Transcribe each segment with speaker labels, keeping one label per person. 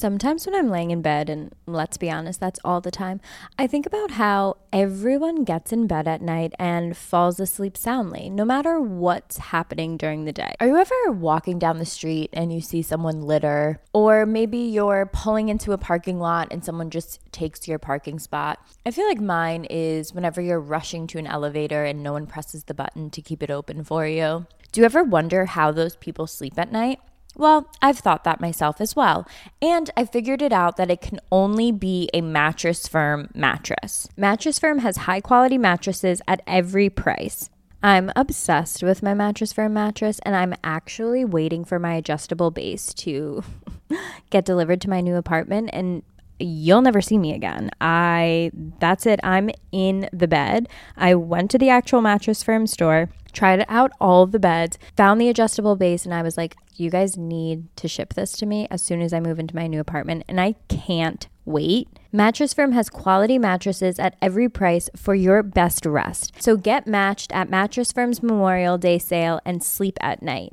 Speaker 1: Sometimes when I'm laying in bed, and let's be honest, that's all the time, I think about how everyone gets in bed at night and falls asleep soundly, no matter what's happening during the day. Are you ever walking down the street and you see someone litter? Or maybe you're pulling into a parking lot and someone just takes your parking spot? I feel like mine is whenever you're rushing to an elevator and no one presses the button to keep it open for you. Do you ever wonder how those people sleep at night? Well, I've thought that myself as well. And I figured it out that it can only be a Mattress Firm mattress. Mattress Firm has high quality mattresses at every price. I'm obsessed with my Mattress Firm mattress, and I'm actually waiting for my adjustable base to get delivered to my new apartment. And you'll never see me again. I that's it. I'm in the bed. I went to the actual Mattress Firm store, tried out all the beds, found the adjustable base and I was like, you guys need to ship this to me as soon as I move into my new apartment and I can't wait. Mattress Firm has quality mattresses at every price for your best rest. So get matched at Mattress Firm's Memorial Day sale and sleep at night.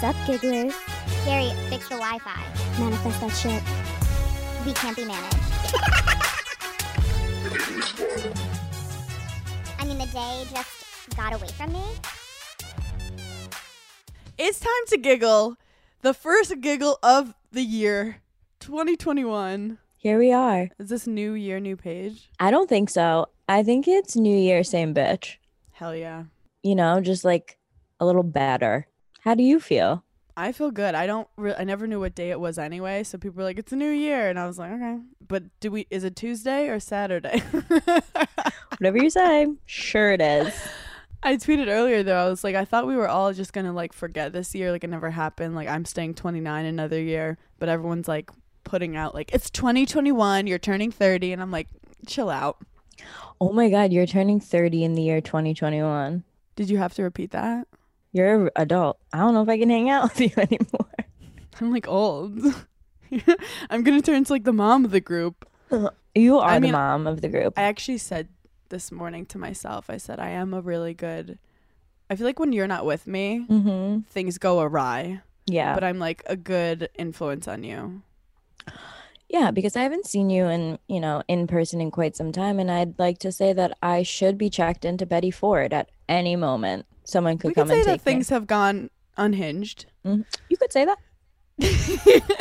Speaker 2: Sup, gigglers?
Speaker 3: Gary, fix the Wi-Fi.
Speaker 2: Manifest that shit.
Speaker 3: We can't be managed. I mean, the day just got away from me.
Speaker 4: It's time to giggle. The first giggle of the year, 2021.
Speaker 1: Here we are.
Speaker 4: Is this new year, new page?
Speaker 1: I don't think so. I think it's New Year, same bitch.
Speaker 4: Hell yeah.
Speaker 1: You know, just like a little better. How do you feel?
Speaker 4: I feel good. I don't. Re- I never knew what day it was anyway. So people were like, "It's a new year," and I was like, "Okay." But do we? Is it Tuesday or Saturday?
Speaker 1: Whatever you say. Sure it is.
Speaker 4: I tweeted earlier though. I was like, I thought we were all just gonna like forget this year, like it never happened. Like I'm staying 29 another year, but everyone's like putting out like it's 2021. You're turning 30, and I'm like, chill out.
Speaker 1: Oh my god, you're turning 30 in the year 2021.
Speaker 4: Did you have to repeat that?
Speaker 1: You're an adult. I don't know if I can hang out with you anymore.
Speaker 4: I'm like old. I'm gonna turn into like the mom of the group.
Speaker 1: You are
Speaker 4: I
Speaker 1: the
Speaker 4: mean,
Speaker 1: mom of the group.
Speaker 4: I actually said this morning to myself, I said, I am a really good. I feel like when you're not with me,
Speaker 1: mm-hmm.
Speaker 4: things go awry.
Speaker 1: Yeah.
Speaker 4: But I'm like a good influence on you.
Speaker 1: Yeah, because I haven't seen you in, you know, in person in quite some time. And I'd like to say that I should be checked into Betty Ford at any moment. Someone could
Speaker 4: we
Speaker 1: come
Speaker 4: could say
Speaker 1: and
Speaker 4: that
Speaker 1: take
Speaker 4: things have gone unhinged.
Speaker 1: me. Mhm. You could say that.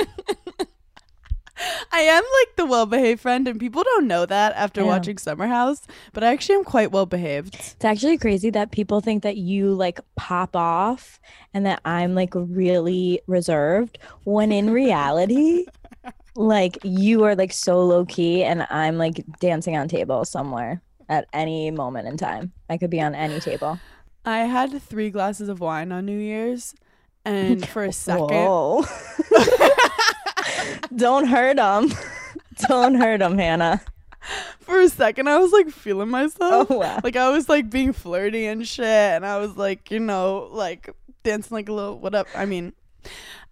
Speaker 4: I am like the well behaved friend, and people don't know that after
Speaker 1: Yeah.
Speaker 4: watching Summer House, but I actually am quite well behaved.
Speaker 1: It's actually crazy that people think that you like pop off and that I'm like really reserved when in reality, like you are like so low key and I'm like dancing on tables somewhere at any moment in time. I could be on any table.
Speaker 4: I had three glasses of wine on New Year's, and for a second,
Speaker 1: Don't hurt them. Don't hurt them, Hannah.
Speaker 4: for a second, I was like feeling myself.
Speaker 1: Oh, wow.
Speaker 4: Like I was like being flirty and shit, and I was like, you know, like dancing like a little whatever. I mean,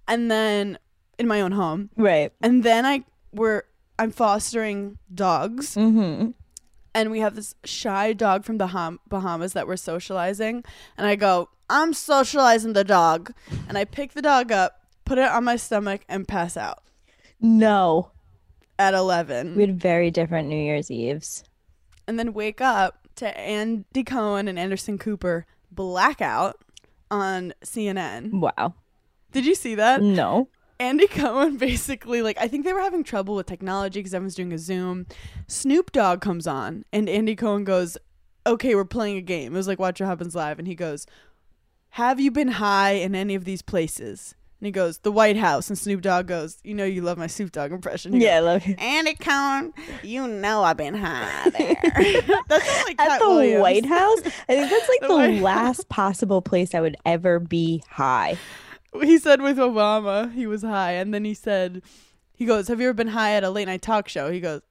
Speaker 4: and then in my own home,
Speaker 1: Right.
Speaker 4: and then I were I'm fostering dogs,
Speaker 1: Mm-hmm.
Speaker 4: and we have this shy dog from the Baham- Bahamas that we're socializing, and I go, I'm socializing the dog, and I pick the dog up, put it on my stomach, and pass out
Speaker 1: No.
Speaker 4: at eleven.
Speaker 1: We had very different New Year's Eves.
Speaker 4: and then wake up to Andy Cohen and Anderson Cooper blackout on CNN.
Speaker 1: Wow.
Speaker 4: Did you see that?
Speaker 1: No.
Speaker 4: Andy Cohen basically like I think they were having trouble with technology because everyone's doing a Zoom. Snoop Dogg comes on and Andy Cohen goes, "Okay, we're playing a game." It was like Watch What Happens Live, and he goes, "Have you been high in any of these places?" And he goes, "The White House." And Snoop Dogg goes, "You know you love my Snoop Dogg impression." He
Speaker 1: Yeah, I
Speaker 4: goes,
Speaker 1: love you.
Speaker 4: Andy Cohen, you know I've been high there. That's like
Speaker 1: At
Speaker 4: Cat
Speaker 1: the
Speaker 4: Williams.
Speaker 1: White House? I think that's like
Speaker 4: The
Speaker 1: the, last possible place I would ever be high.
Speaker 4: He said with Obama he was high, and then he said, he goes, "Have you ever been high at a late night talk show?" He goes,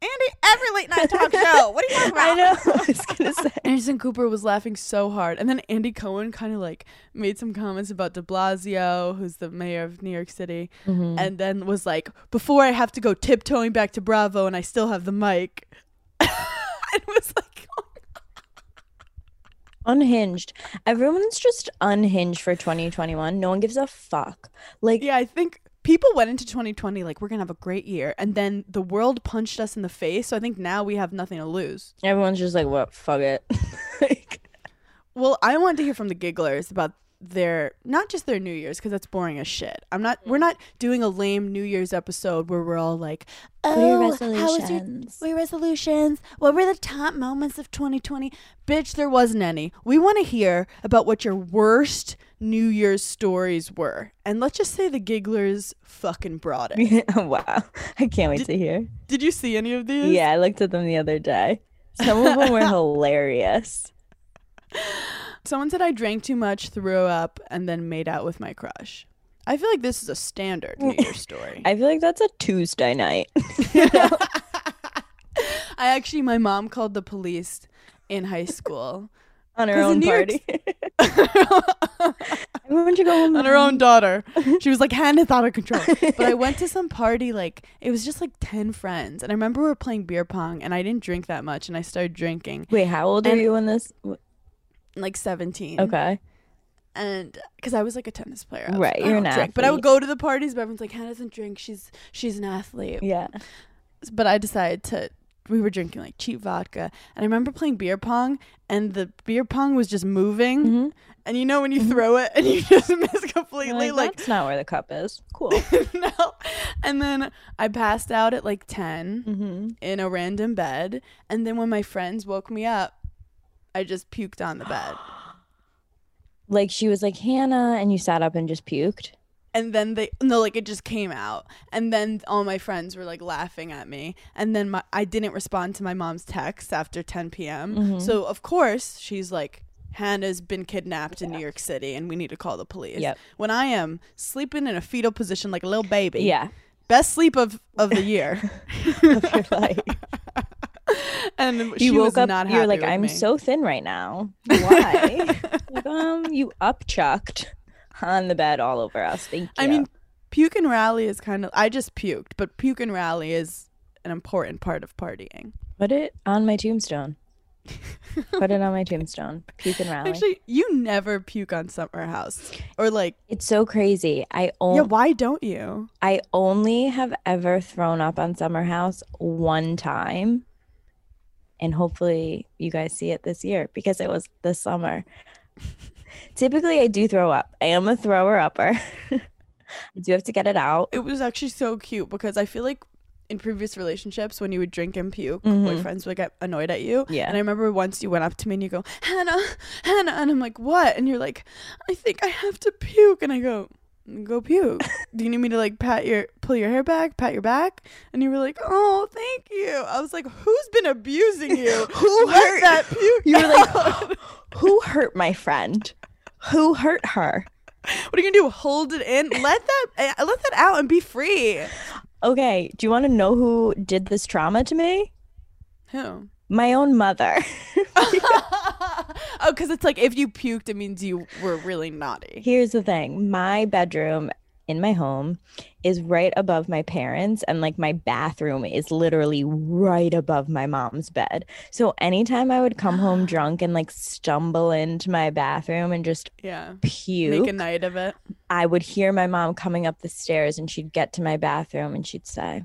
Speaker 4: "Andy, every late night talk show. What are you talking about?"
Speaker 5: I know. I was gonna say.
Speaker 4: Anderson Cooper was laughing so hard, and then Andy Cohen kind of like made some comments about De Blasio, who's the mayor of New York City,
Speaker 5: Mm-hmm.
Speaker 4: and then was like, "Before I have to go tiptoeing back to Bravo, and I still have the mic," and was like,
Speaker 5: Unhinged. Everyone's just unhinged for 2021. No one gives a fuck. Like,
Speaker 4: "Yeah, I think." People went into 2020 like we're gonna have a great year, and then the world punched us in the face. So I think now we have nothing to lose.
Speaker 5: everyone's just like, what? Fuck it. like,
Speaker 4: Well, I want to hear from the gigglers about their not just their New Year's because that's boring as shit. I'm not. We're mm. not doing a lame New Year's episode where we're all like, "Oh, how was your
Speaker 5: resolutions?
Speaker 4: what your resolutions? What were the top moments of 2020?" Bitch, there wasn't any. We want to hear about what your worst New Year's stories were, and let's just say the gigglers fucking brought it.
Speaker 5: wow. I can't wait to hear.
Speaker 4: Did you see any of these?
Speaker 5: Yeah, I looked at them the other day. Some of them were hilarious.
Speaker 4: Someone said I drank too much, threw up, and then made out with my crush. I feel like this is a standard New Year's story.
Speaker 5: I feel like that's a Tuesday night.
Speaker 4: I actually, my mom called the police in high school
Speaker 5: on her own party. Everyone should go home
Speaker 4: on her own daughter. She was like, Hannah's out of control. But I went to some party, like, it was just like 10 friends. And I remember we were playing beer pong, and I didn't drink that much, and I started drinking,
Speaker 5: Wait, how old are you when this?
Speaker 4: Like 17.
Speaker 5: Okay.
Speaker 4: And because I was like a tennis player. Was
Speaker 5: Right, you're an
Speaker 4: drink. But I would go to the parties, but everyone's like, Hannah doesn't drink. She's she's an athlete.
Speaker 5: Yeah.
Speaker 4: but I decided to. We were drinking like cheap vodka, and I remember playing beer pong, and the beer pong was just moving,
Speaker 5: Mhm.
Speaker 4: and you know when you throw it and you just miss completely,
Speaker 5: Like,
Speaker 4: like,
Speaker 5: that's not where the cup is. Cool.
Speaker 4: no. And then I passed out at like ten
Speaker 5: mm-hmm.
Speaker 4: in a random bed, and then when my friends woke me up, I just puked on the bed,
Speaker 5: Like she was like Hannah, and you sat up and just puked.
Speaker 4: and then they no like it just came out, and then all my friends were like laughing at me, and then my I didn't respond to my mom's text after ten p.m.
Speaker 5: Mm-hmm.
Speaker 4: So of course she's like. Hannah's been kidnapped in New York City and we need to call the police.
Speaker 5: Yep.
Speaker 4: When I am sleeping in a fetal position like a little baby.
Speaker 5: Yeah.
Speaker 4: Best sleep of, of the year.
Speaker 5: Of your life.
Speaker 4: and she
Speaker 5: you
Speaker 4: was
Speaker 5: woke up. You're like, I'm
Speaker 4: me.
Speaker 5: so thin right now. Why? like, um, you upchucked on the bed all over us. Thank you.
Speaker 4: I mean, puke and rally is kind of. I just puked, but puke and rally is an important part of partying.
Speaker 5: put it on my tombstone. put it on my tombstone. Puke and rally.
Speaker 4: Actually, you never puke on Summer House, or like,
Speaker 5: it's so crazy. I
Speaker 4: yeah.
Speaker 5: only
Speaker 4: Why don't you?
Speaker 5: I only have ever thrown up on Summer House one time. And hopefully you guys see it this year because it was this summer. Typically I do throw up. I am a thrower upper. I do have to get it out.
Speaker 4: It was actually so cute because I feel like in previous relationships when you would drink and puke,
Speaker 5: Mhm.
Speaker 4: boyfriends would get annoyed at you.
Speaker 5: Yeah.
Speaker 4: And I remember once you went up to me and you go, Hannah, Hannah, and I'm like, what? And you're like, I think I have to puke, and I go. Go puke. Do you need me to like pat your pull your hair back, pat your back? And you were like, "Oh, thank you." I was like, "Who's been abusing you?
Speaker 5: Who
Speaker 4: Let
Speaker 5: hurt-
Speaker 4: that puke?"
Speaker 5: You were like. Who hurt my friend? Who hurt her?
Speaker 4: "What are you gonna do? Hold it in? Let that uh, let that out and be free."
Speaker 5: Okay, do you want to know who did this trauma to me?
Speaker 4: Who?
Speaker 5: My own mother.
Speaker 4: oh, because it's like if you puked, it means you were really naughty.
Speaker 5: Here's the thing my bedroom in my home is right above my parents, and like my bathroom is literally right above my mom's bed. So anytime I would come home drunk and like stumble into my bathroom and just
Speaker 4: Yeah.
Speaker 5: puke,
Speaker 4: Make a night of it.
Speaker 5: I would hear my mom coming up the stairs and she'd get to my bathroom and she'd say,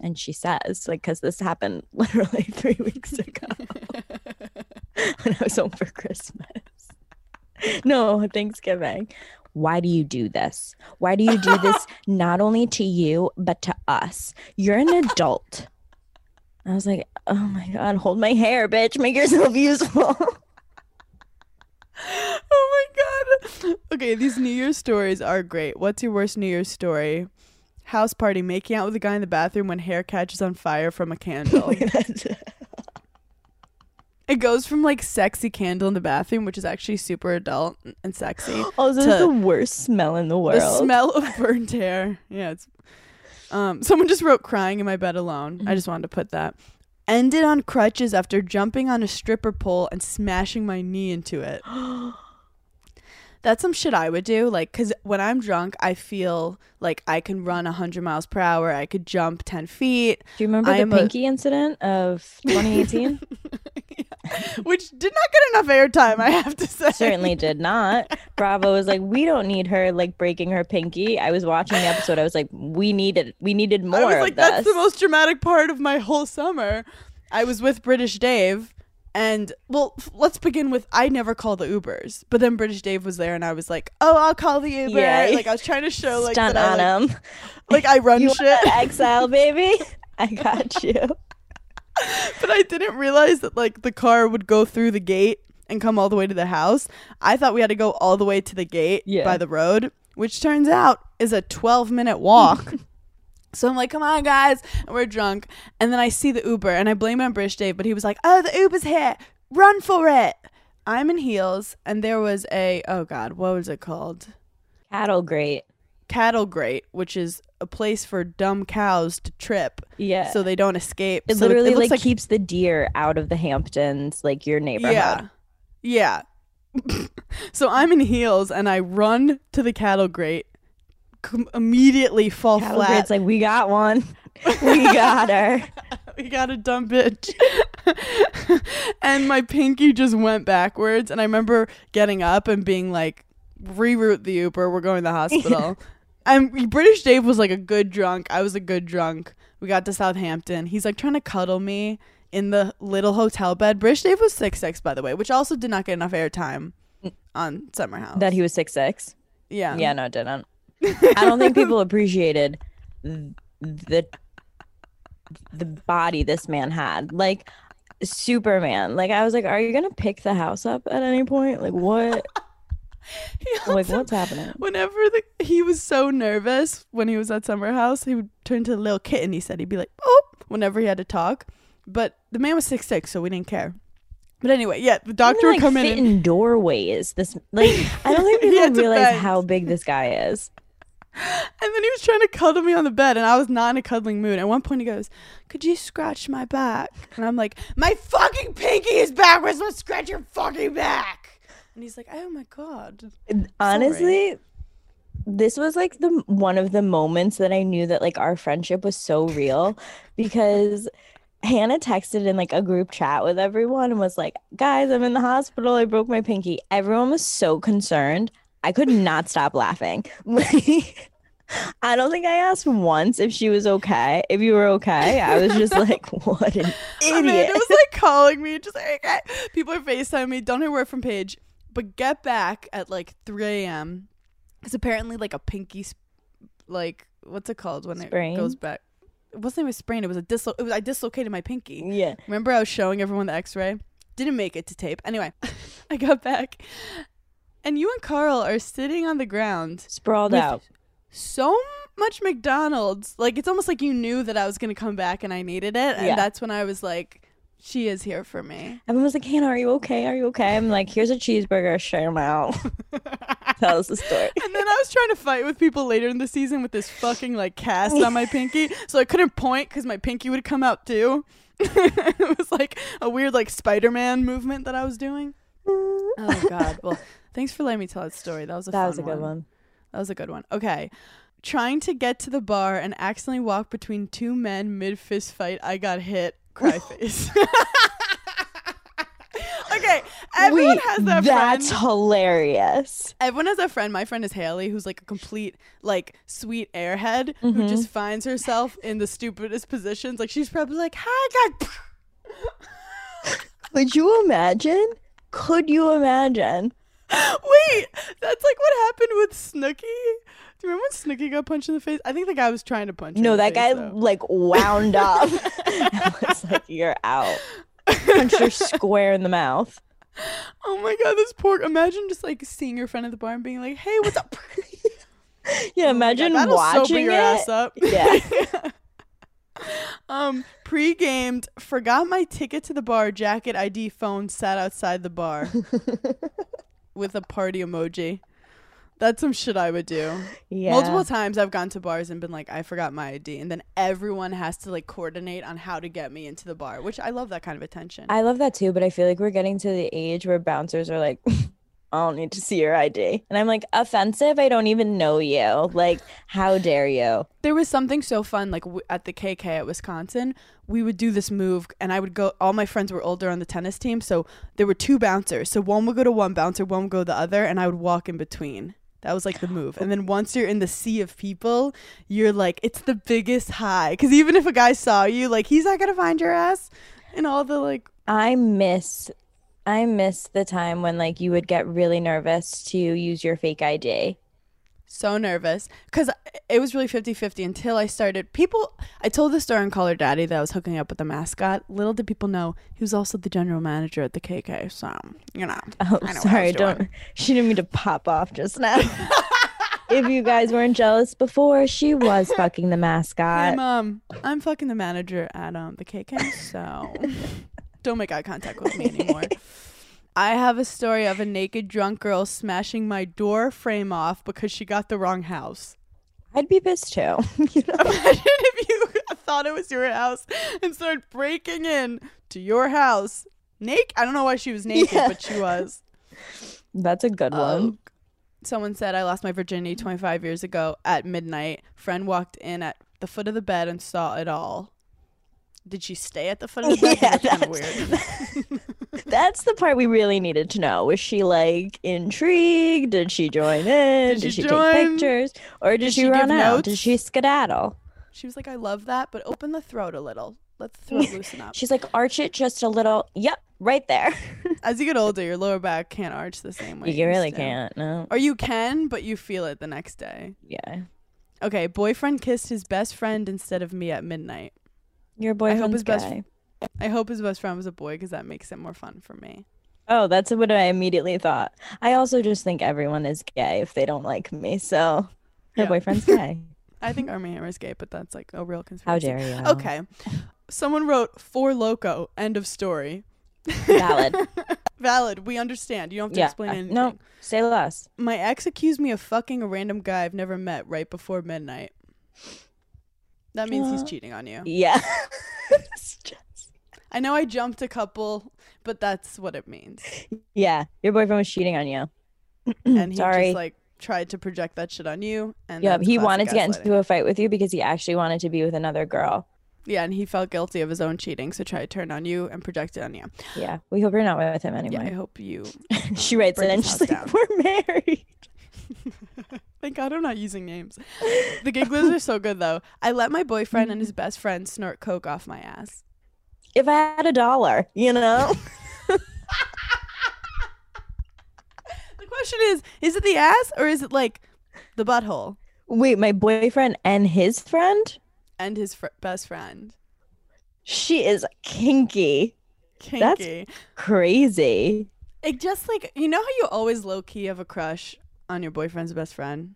Speaker 5: and she says, like, because this happened literally three weeks ago when I was home for Christmas. No, Thanksgiving. Why do you do this? Why do you do this not only to you, but to us? You're an adult. I was like, oh my God, hold my hair, bitch. Make yourself useful.
Speaker 4: Oh my god. Okay, these New Year's stories are great. What's your worst New Year's story? House party, making out with a guy in the bathroom when hair catches on fire from a candle. Oh It goes from like sexy candle in the bathroom, which is actually super adult and sexy.
Speaker 5: Oh, this
Speaker 4: to
Speaker 5: is the worst smell in the world.
Speaker 4: The smell of burnt hair. Yeah, it's um someone just wrote crying in my bed alone. I just wanted to put that. Ended on crutches after jumping on a stripper pole and smashing my knee into it. That's some shit I would do. Like, cause when I'm drunk, I feel like I can run 100 miles per hour. I could jump 10 feet,
Speaker 5: Do you remember
Speaker 4: I
Speaker 5: the
Speaker 4: am a-
Speaker 5: Pinky incident of 2018?
Speaker 4: which did not get enough airtime, I have to say.
Speaker 5: Certainly did not. Bravo was like, we don't need her like breaking her pinky. I was watching the episode. I was like, we needed, we needed more
Speaker 4: I was
Speaker 5: of
Speaker 4: like,
Speaker 5: this.
Speaker 4: that's the most dramatic part of my whole summer. I was with British Dave, and well, let's begin with I never call the Ubers, but then British Dave was there, and I was like, oh, I'll call the Uber.
Speaker 5: Yeah.
Speaker 4: Like I was trying to show like
Speaker 5: Stunt
Speaker 4: that I, like,
Speaker 5: him.
Speaker 4: like I run shit,
Speaker 5: exile, baby? I got you.
Speaker 4: but I didn't realize that like the car would go through the gate and come all the way to the house. I thought we had to go all the way to the gate
Speaker 5: Yeah.
Speaker 4: by the road, which turns out is a 12 minute walk. So I'm like, come on, guys. And we're drunk. And then I see the Uber and I blame it on British Dave, but he was like, oh, the Uber's here. Run for it. I'm in heels. And there was a, oh God, what was it called?
Speaker 5: Cattle Grate.
Speaker 4: Cattle grate, which is a place for dumb cows to trip
Speaker 5: Yeah.
Speaker 4: so they don't escape.
Speaker 5: it
Speaker 4: So
Speaker 5: literally
Speaker 4: looks
Speaker 5: like, keeps the deer out of the Hamptons, like your neighborhood.
Speaker 4: Yeah. Yeah. so I'm in heels and I run to the cattle grate, com- immediately fall
Speaker 5: Cattle
Speaker 4: flat.
Speaker 5: It's like, we got one. we got her.
Speaker 4: we got a dumb bitch. and my pinky just went backwards. And I remember getting up and being like, reroute the Uber. We're going to the hospital. And British Dave was like a good drunk. I was a good drunk. We got to Southampton. He's like trying to cuddle me in the little hotel bed. British Dave was six six, by the way, which also did not get enough airtime on Summer House.
Speaker 5: That he was six six.
Speaker 4: yeah.
Speaker 5: Yeah, no, it didn't. I don't think people appreciated the the body this man had. Like Superman. Like I was like, are you gonna pick the house up at any point? Like what?
Speaker 4: He
Speaker 5: Like what's happening?
Speaker 4: Whenever the, he was so nervous when he was at Summer House, he would turn to the little kitten. He said he'd be like, "Oh!" Whenever he had to talk, but the man was six six, so we didn't care. But anyway, yeah, the doctor would
Speaker 5: like,
Speaker 4: come in. And,
Speaker 5: in doorways. This like I don't think people realize how big this guy is.
Speaker 4: And then he was trying to cuddle me on the bed, and I was not in a cuddling mood. At one point, he goes, "Could you scratch my back?" And I'm like, "My fucking pinky is backwards. Let's scratch your fucking back." And he's like, "Oh my god."
Speaker 5: Honestly, this was like the one of the moments that I knew that like our friendship was so real because Hannah texted in like a group chat with everyone and was like, "Guys, I'm in the hospital. I broke my pinky." Everyone was so concerned. I could not stop laughing. I don't think I asked once if she was okay. If you were okay, I was just like, "What an
Speaker 4: Amanda
Speaker 5: idiot!"
Speaker 4: was like calling me, just like "Okay." people are FaceTiming me. Don't hear word from Paige, but get back at like 3 a.m. It's apparently like a pinky, sp- like what's it called when
Speaker 5: Sprain?
Speaker 4: it goes back? It wasn't even a sprain. It was a dislo. It was I dislocated my pinky.
Speaker 5: Yeah.
Speaker 4: Remember I was showing everyone the X-ray. Didn't make it to tape. Anyway, I got back, and you and Carl are sitting on the ground
Speaker 5: Sprawled out.
Speaker 4: so much McDonald's. Like it's almost like you knew that I was gonna come back and I needed it, and
Speaker 5: Yeah.
Speaker 4: that's when I was like, "She is here for me."
Speaker 5: Everyone was like, Hannah, are you okay? Are you okay? I'm like, here's a cheeseburger, share them out. Tell us the story.
Speaker 4: And then I was trying to fight with people later in the season with this fucking like cast on my pinky, so I couldn't point because my pinky would come out too. it was like a weird like Spider-Man movement that I was doing. Oh God! Well, thanks for letting me tell that story. That was a
Speaker 5: That was a good one.
Speaker 4: That was a good one. Okay. Trying to get to the bar and accidentally walk between two men mid fist fight. I got hit. Cry face. okay. Everyone
Speaker 5: Wait,
Speaker 4: has that friend.
Speaker 5: that's
Speaker 4: friend.
Speaker 5: hilarious.
Speaker 4: Everyone has a friend. My friend is Haley, who's like a complete, like, sweet airhead who
Speaker 5: Mm-hmm.
Speaker 4: just finds herself in the stupidest positions. Like, she's probably like, hi, God.
Speaker 5: Could you imagine? Could you imagine?
Speaker 4: Wait, that's like what happened with Snooki. Do you remember when Snooki got punched in the face? I think the guy was trying to punch.
Speaker 5: No, that
Speaker 4: face,
Speaker 5: guy
Speaker 4: though.
Speaker 5: like wound up. was like, "You're out." Punched her square in the mouth.
Speaker 4: Oh my god, this poor. Imagine just like seeing your friend at the bar and being like, "Hey, what's up?"
Speaker 5: Yeah, imagine
Speaker 4: Oh That'll
Speaker 5: watching
Speaker 4: your
Speaker 5: it.
Speaker 4: ass up.
Speaker 5: Yeah.
Speaker 4: Um, pre-gamed, forgot my ticket to the bar, jacket, ID, phone, sat outside the bar with a party emoji. That's some shit I would do.
Speaker 5: Yeah.
Speaker 4: Multiple times I've gone to bars and been like, I forgot my ID, and then everyone has to like coordinate on how to get me into the bar, which I love that kind of attention.
Speaker 5: I love that too, but I feel like we're getting to the age where bouncers are like, I don't need to see your ID. And I'm like, offensive? I don't even know you. Like, how dare you?
Speaker 4: there was something so fun like w- at the KK at Wisconsin. We would do this move, and I would go. All my friends were older on the tennis team, so there were two bouncers. So one would go to one bouncer, one would go to the other, and I would walk in between. That was like the move. And oh. then once you're in the sea of people, you're like, it's the biggest high. Because even if a guy saw you, like, he's not gonna find your ass. And all the like,
Speaker 5: I miss I miss the time when like you would get really nervous to use your fake ID.
Speaker 4: So nervous because it was really 50-50 until i started people i told the story on call her daddy that i was hooking up with the mascot little did people know he was also the general manager at the kk so you know
Speaker 5: Oh,
Speaker 4: know
Speaker 5: sorry, don't. She didn't mean to pop off just now. if you guys weren't jealous before, she was fucking the mascot.
Speaker 4: hey mom i'm fucking the manager at um the kk so don't make eye contact with me anymore I have a story of a naked drunk girl smashing my door frame off because she got the wrong house.
Speaker 5: I'd be pissed too. you know?
Speaker 4: Imagine if you thought it was your house and started breaking in to your house naked. I don't know why she was naked,
Speaker 5: Yeah.
Speaker 4: but she was.
Speaker 5: That's a good one.
Speaker 4: Oh. Someone said I lost my virginity 25 years ago at midnight. Friend walked in at the foot of the bed and saw it all. Did she stay at the foot of the bed?
Speaker 5: Yeah,
Speaker 4: that's kind of
Speaker 5: that's-
Speaker 4: weird.
Speaker 5: That's the part we really needed to know. Was she like intrigued? Did she join in?
Speaker 4: Did
Speaker 5: Did,
Speaker 4: she
Speaker 5: take pictures? Or did,
Speaker 4: Did
Speaker 5: she,
Speaker 4: she
Speaker 5: run out?
Speaker 4: notes?
Speaker 5: Did she skedaddle?
Speaker 4: She was like, I love that, but open the throat a little. Let the throat loosen up.
Speaker 5: She's like, arch it just a little. Yep, right there.
Speaker 4: As you get older, your lower back can't arch the same way.
Speaker 5: you really can't. No.
Speaker 4: Or you can, but you feel it the next day.
Speaker 5: Yeah.
Speaker 4: Okay, boyfriend kissed his best friend instead of me at midnight.
Speaker 5: Your
Speaker 4: I hope
Speaker 5: boyfriend's
Speaker 4: his best
Speaker 5: guy.
Speaker 4: I hope his best friend was a boy because that makes it more fun for me.
Speaker 5: Oh, that's what I immediately thought. I also just think everyone is gay if they don't like me. So her
Speaker 4: Yeah.
Speaker 5: boyfriend's gay.
Speaker 4: I think Armie Hammer is gay, but that's like a real conspiracy.
Speaker 5: How dare you?
Speaker 4: Okay. Someone wrote for loco. End of story.
Speaker 5: Valid.
Speaker 4: Valid. We understand. You don't have to
Speaker 5: Yeah.
Speaker 4: explain anything.
Speaker 5: No, say less.
Speaker 4: My ex accused me of fucking a random guy I've never met right before midnight. That means he's
Speaker 5: Uh,
Speaker 4: cheating on you.
Speaker 5: Yeah.
Speaker 4: I know I jumped a couple, but that's what it means.
Speaker 5: yeah. Your boyfriend was cheating on you.
Speaker 4: And he
Speaker 5: Sorry.
Speaker 4: just like tried to project that shit on you. And
Speaker 5: yeah, he wanted to get into a fight with you because he actually wanted to be with another girl.
Speaker 4: Yeah, and he felt guilty of his own cheating, so tried to turn on you and project it on you.
Speaker 5: Yeah. We hope you're not with him
Speaker 4: Yeah, I hope you.
Speaker 5: she writes it and she's like, We're married.
Speaker 4: Thank God I'm not using names. The gigglers are so good though. I let my boyfriend and his best friend snort coke off my ass.
Speaker 5: If I had a dollar, you know?
Speaker 4: The question is, is it the ass or is it like the butthole
Speaker 5: Wait, my boyfriend and his friend?
Speaker 4: and his fr- best friend?
Speaker 5: She is kinky. That's- Crazy.
Speaker 4: It just like you know how you always low key have a crush on your boyfriend's best friend.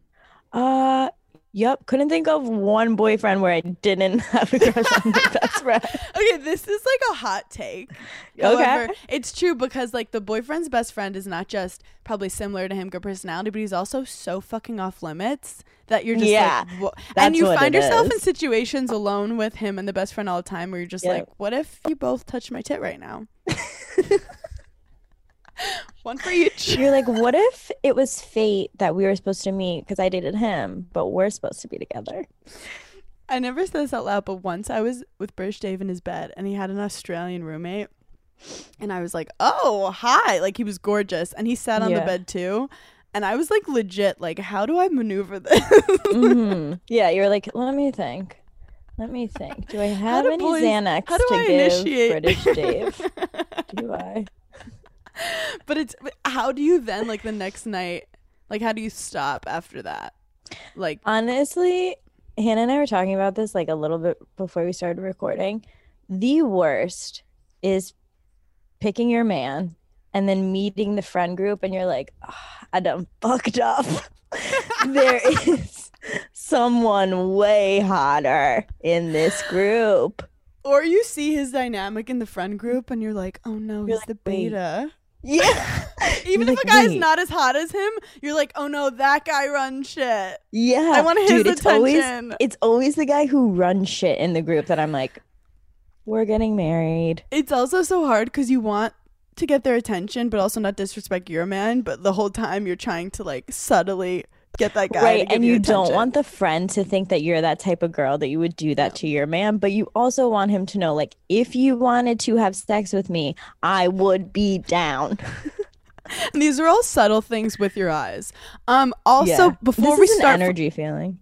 Speaker 5: Uh, yep. Couldn't think of one boyfriend where I didn't have a crush on my best friend.
Speaker 4: Okay, this is like a hot take.
Speaker 5: Okay.
Speaker 4: It's true because like the boyfriend's best friend is not just probably similar to him, good personality, but he's also so fucking off limits that you're just
Speaker 5: Yeah,
Speaker 4: like, and you find yourself in situations alone with him and the best friend all the time where you're just
Speaker 5: Yeah.
Speaker 4: like, what if you both touch my tit right now? One for each.
Speaker 5: You're like, what if it was fate that we were supposed to meet because I dated him, but we're supposed to be together?
Speaker 4: I never said this out loud, but once I was with British Dave in his bed and he had an Australian roommate. And I was like, oh, hi. Like he was gorgeous. And he sat on the bed too. And I was like, legit, like, how do I maneuver this?
Speaker 5: hmm Yeah, you're like, let me think. Let me think. Do I have any Xanax to
Speaker 4: I
Speaker 5: give
Speaker 4: initiate?
Speaker 5: British Dave? Do I?
Speaker 4: but it's, but how do you then, like, the next night, like, how do you stop after that? Like,
Speaker 5: Honestly, Hannah and I were talking about this like a little bit before we started recording. The worst is picking your man and then meeting the friend group, and you're like, "Ah, I done fucked up. there is someone way hotter in this group.
Speaker 4: Or you see his dynamic in the friend group and you're like, oh no,
Speaker 5: You're
Speaker 4: he's the
Speaker 5: like, wait.
Speaker 4: beta.
Speaker 5: Yeah.
Speaker 4: Even
Speaker 5: You're
Speaker 4: if
Speaker 5: like,
Speaker 4: a guy's
Speaker 5: wait.
Speaker 4: not as hot as him, you're like, oh no, that guy runs shit.
Speaker 5: Yeah.
Speaker 4: I want his
Speaker 5: Dude, it's always
Speaker 4: attention.
Speaker 5: it's always the guy who runs shit in the group that I'm like, we're getting married.
Speaker 4: It's also so hard because you want to get their attention, but also not disrespect your man. But the whole time you're trying to like subtly get that guy.
Speaker 5: right. And you don't want the friend to think that you're that type of girl that you would do that to your man, but you also want him to know like if you wanted to have sex with me, I would be down.
Speaker 4: And these are all subtle things with your eyes. Um. Also,
Speaker 5: Yeah.
Speaker 4: before
Speaker 5: this
Speaker 4: we
Speaker 5: is an
Speaker 4: start, fr-
Speaker 5: energy feeling.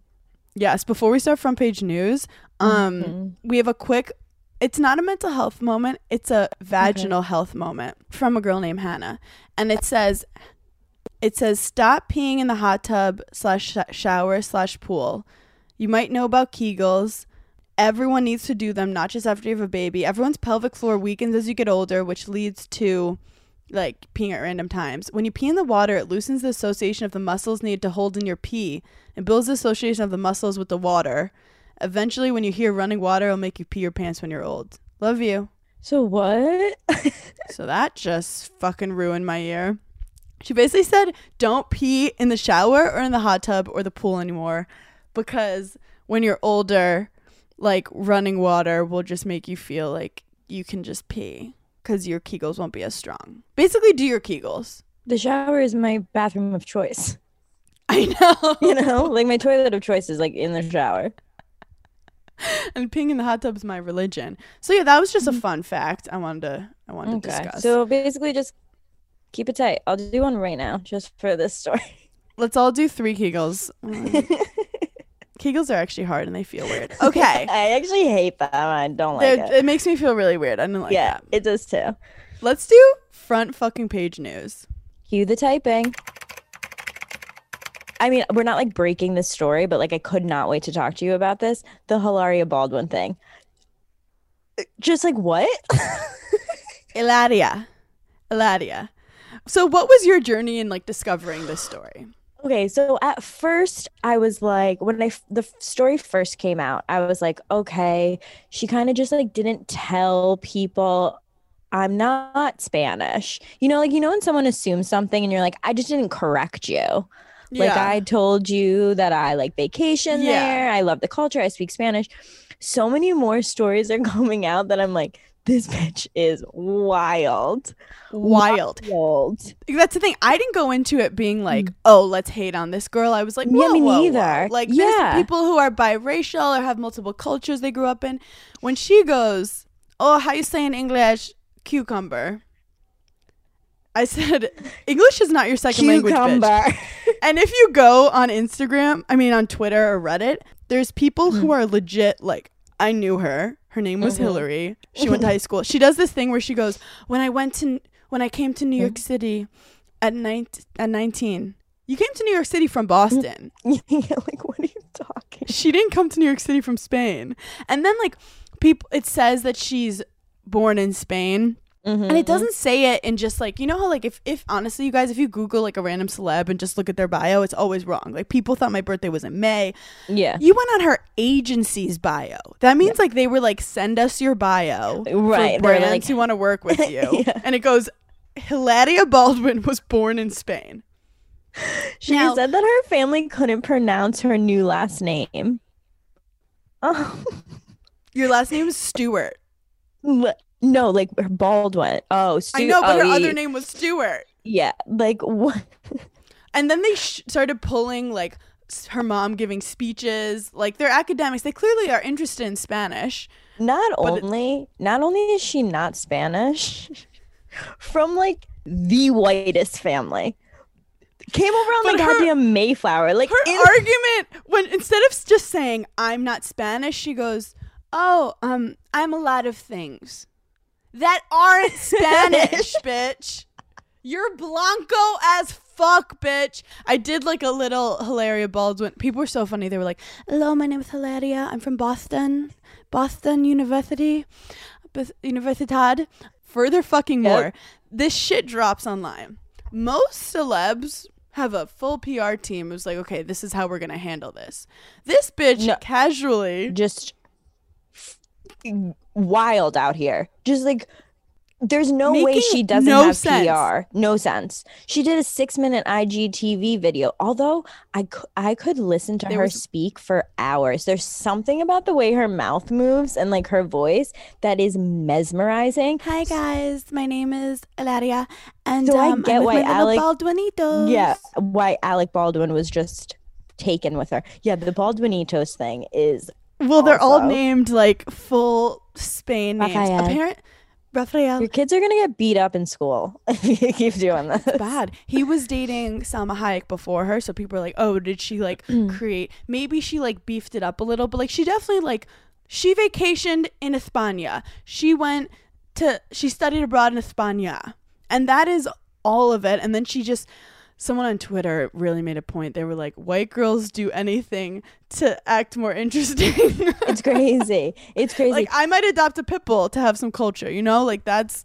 Speaker 4: yes, before we start front page news, um,
Speaker 5: Mhm.
Speaker 4: we have a quick. It's not a mental health moment. It's a vaginal health moment from a girl named Hannah, and it says, it says stop peeing in the hot tub slash shower slash pool. You might know about Kegels. Everyone needs to do them, not just after you have a baby. Everyone's pelvic floor weakens as you get older, which leads to like peeing at random times. When you pee in the water, it loosens the association of the muscles needed to hold in your pee and builds the association of the muscles with the water. Eventually, when you hear running water, it'll make you pee your pants when you're old. Love you.
Speaker 5: So what?
Speaker 4: So that just fucking ruined my year. She basically said, don't pee in the shower or in the hot tub or the pool anymore because when you're older, like running water will just make you feel like you can just pee because your Kegels won't be as strong. Basically, do your Kegels.
Speaker 5: the shower is my bathroom of choice.
Speaker 4: I know.
Speaker 5: You know, like my toilet of choice is like in the shower.
Speaker 4: and peeing in the hot tub is my religion. So yeah, that was just a mm-hmm. fun fact I wanted to I wanted to discuss.
Speaker 5: So basically, just keep it tight. I'll do one right now, just for this story.
Speaker 4: Let's all do three Kegels. Um, Kegels are actually hard and they feel weird. Okay.
Speaker 5: I actually hate them. I don't like
Speaker 4: They're-
Speaker 5: it.
Speaker 4: it makes me feel really weird. I don't like
Speaker 5: yeah,
Speaker 4: that.
Speaker 5: it does too.
Speaker 4: Let's do front fucking page news.
Speaker 5: Cue the typing. I mean, we're not like breaking the story, but like I could not wait to talk to you about this. The Hilaria Baldwin thing. Just like what?
Speaker 4: Eladia. Eladia. So what was your journey in like discovering this story?
Speaker 5: Okay, so at first I was like, when I the story first came out, I was like, okay, she kind of just like didn't tell people I'm not Spanish. You know, like you know when someone assumes something and you're like, I just didn't correct you. Like
Speaker 4: Yeah.
Speaker 5: I told you that I like vacation
Speaker 4: Yeah.
Speaker 5: there. I love the culture. I speak Spanish. So many more stories are coming out that I'm like, this bitch is wild.
Speaker 4: Wild.
Speaker 5: Wild.
Speaker 4: That's the thing. I didn't go into it being like, oh, let's hate on this girl. I was like,
Speaker 5: Mm. Yeah,
Speaker 4: whoa,
Speaker 5: me
Speaker 4: whoa, whoa.
Speaker 5: neither.
Speaker 4: Like,
Speaker 5: Yeah.
Speaker 4: people who are biracial or have multiple cultures they grew up in. When she goes, oh, how you say in English, cucumber? I said, English is not your second language, bitch. And if you go on Instagram, I mean on Twitter or Reddit, there's people
Speaker 5: Hmm.
Speaker 4: who are legit like I knew her. Her name was
Speaker 5: Mhm.
Speaker 4: Hillary. She went to high school. She does this thing where she goes, "When I went to when I came to New. York City at 19 at 19. You came to New York City from Boston.
Speaker 5: yeah, like what are you talking?
Speaker 4: She didn't come to New York City from Spain." And then like people it says that she's born in Spain.
Speaker 5: Mm-hmm.
Speaker 4: And it doesn't say it in just like you know how like if if honestly you guys if you Google like a random celeb and just look at their bio, it's always wrong. Like people thought my birthday was in May.
Speaker 5: Yeah.
Speaker 4: You went on her agency's bio. That means like they were like send us your bio
Speaker 5: Right,
Speaker 4: for brands
Speaker 5: like-
Speaker 4: who want to work with you.
Speaker 5: Yeah.
Speaker 4: And it goes Hilaria Baldwin was born in Spain.
Speaker 5: She
Speaker 4: Now-
Speaker 5: said that her family couldn't pronounce her new last name. Oh,
Speaker 4: Your last name is Stewart.
Speaker 5: what? No, like her Baldwin. Oh, Stu-
Speaker 4: I know, but
Speaker 5: oh,
Speaker 4: her
Speaker 5: yeah,
Speaker 4: other name was Stewart.
Speaker 5: Yeah, like what?
Speaker 4: And then they sh- started pulling like her mom giving speeches. Like they're academics. They clearly are interested in Spanish.
Speaker 5: Not
Speaker 4: But it-
Speaker 5: only, not only is she not Spanish, from like the whitest family, came over on
Speaker 4: But
Speaker 5: the
Speaker 4: her-
Speaker 5: goddamn Mayflower. Like
Speaker 4: her
Speaker 5: in-
Speaker 4: argument when instead of just saying I'm not Spanish, she goes, "Oh, um, I'm a lot of things that aren't Spanish, bitch. You're blanco as fuck, bitch." I did like a little Hilaria Baldwin. People were so funny. They were like, "Hello, my name is Hilaria. I'm from Boston, Boston University, Universidad." Further fucking
Speaker 5: Yep.
Speaker 4: more. This shit drops online. Most celebs have a full PR team who's like, okay, this is how we're gonna handle this. This bitch
Speaker 5: No.
Speaker 4: casually
Speaker 5: just wild out here. Just like there's no way she doesn't
Speaker 4: no
Speaker 5: have
Speaker 4: sense.
Speaker 5: PR. No sense. She did a six minute IGTV video. Although I, I could listen to
Speaker 4: There
Speaker 5: her
Speaker 4: was-
Speaker 5: speak for hours. There's something about the way her mouth moves and like her voice that is mesmerizing.
Speaker 4: Hi guys, my name is Elaria, and
Speaker 5: So I
Speaker 4: um,
Speaker 5: get
Speaker 4: I'm with
Speaker 5: why Alec-
Speaker 4: Baldwinitos.
Speaker 5: Yeah, why Alec Baldwin was just taken with her. Yeah, the Baldwinitos thing is
Speaker 4: Well, they're all named like full Spain names.
Speaker 5: Raphael.
Speaker 4: Apparent Raphael.
Speaker 5: your kids are gonna get beat up in school if you keep doing this.
Speaker 4: bad. He was dating Salma Hayek before her, so people are like, "Oh, did she like create? Maybe she like beefed it up a little, but like she definitely like she vacationed in España. She went to she studied abroad in España, and that is all of it. And then she just someone on Twitter really made a point. They were like, "White girls do anything to act more interesting."
Speaker 5: It's crazy. It's crazy.
Speaker 4: like I might adopt a pit bull to have some culture, you know? Like that's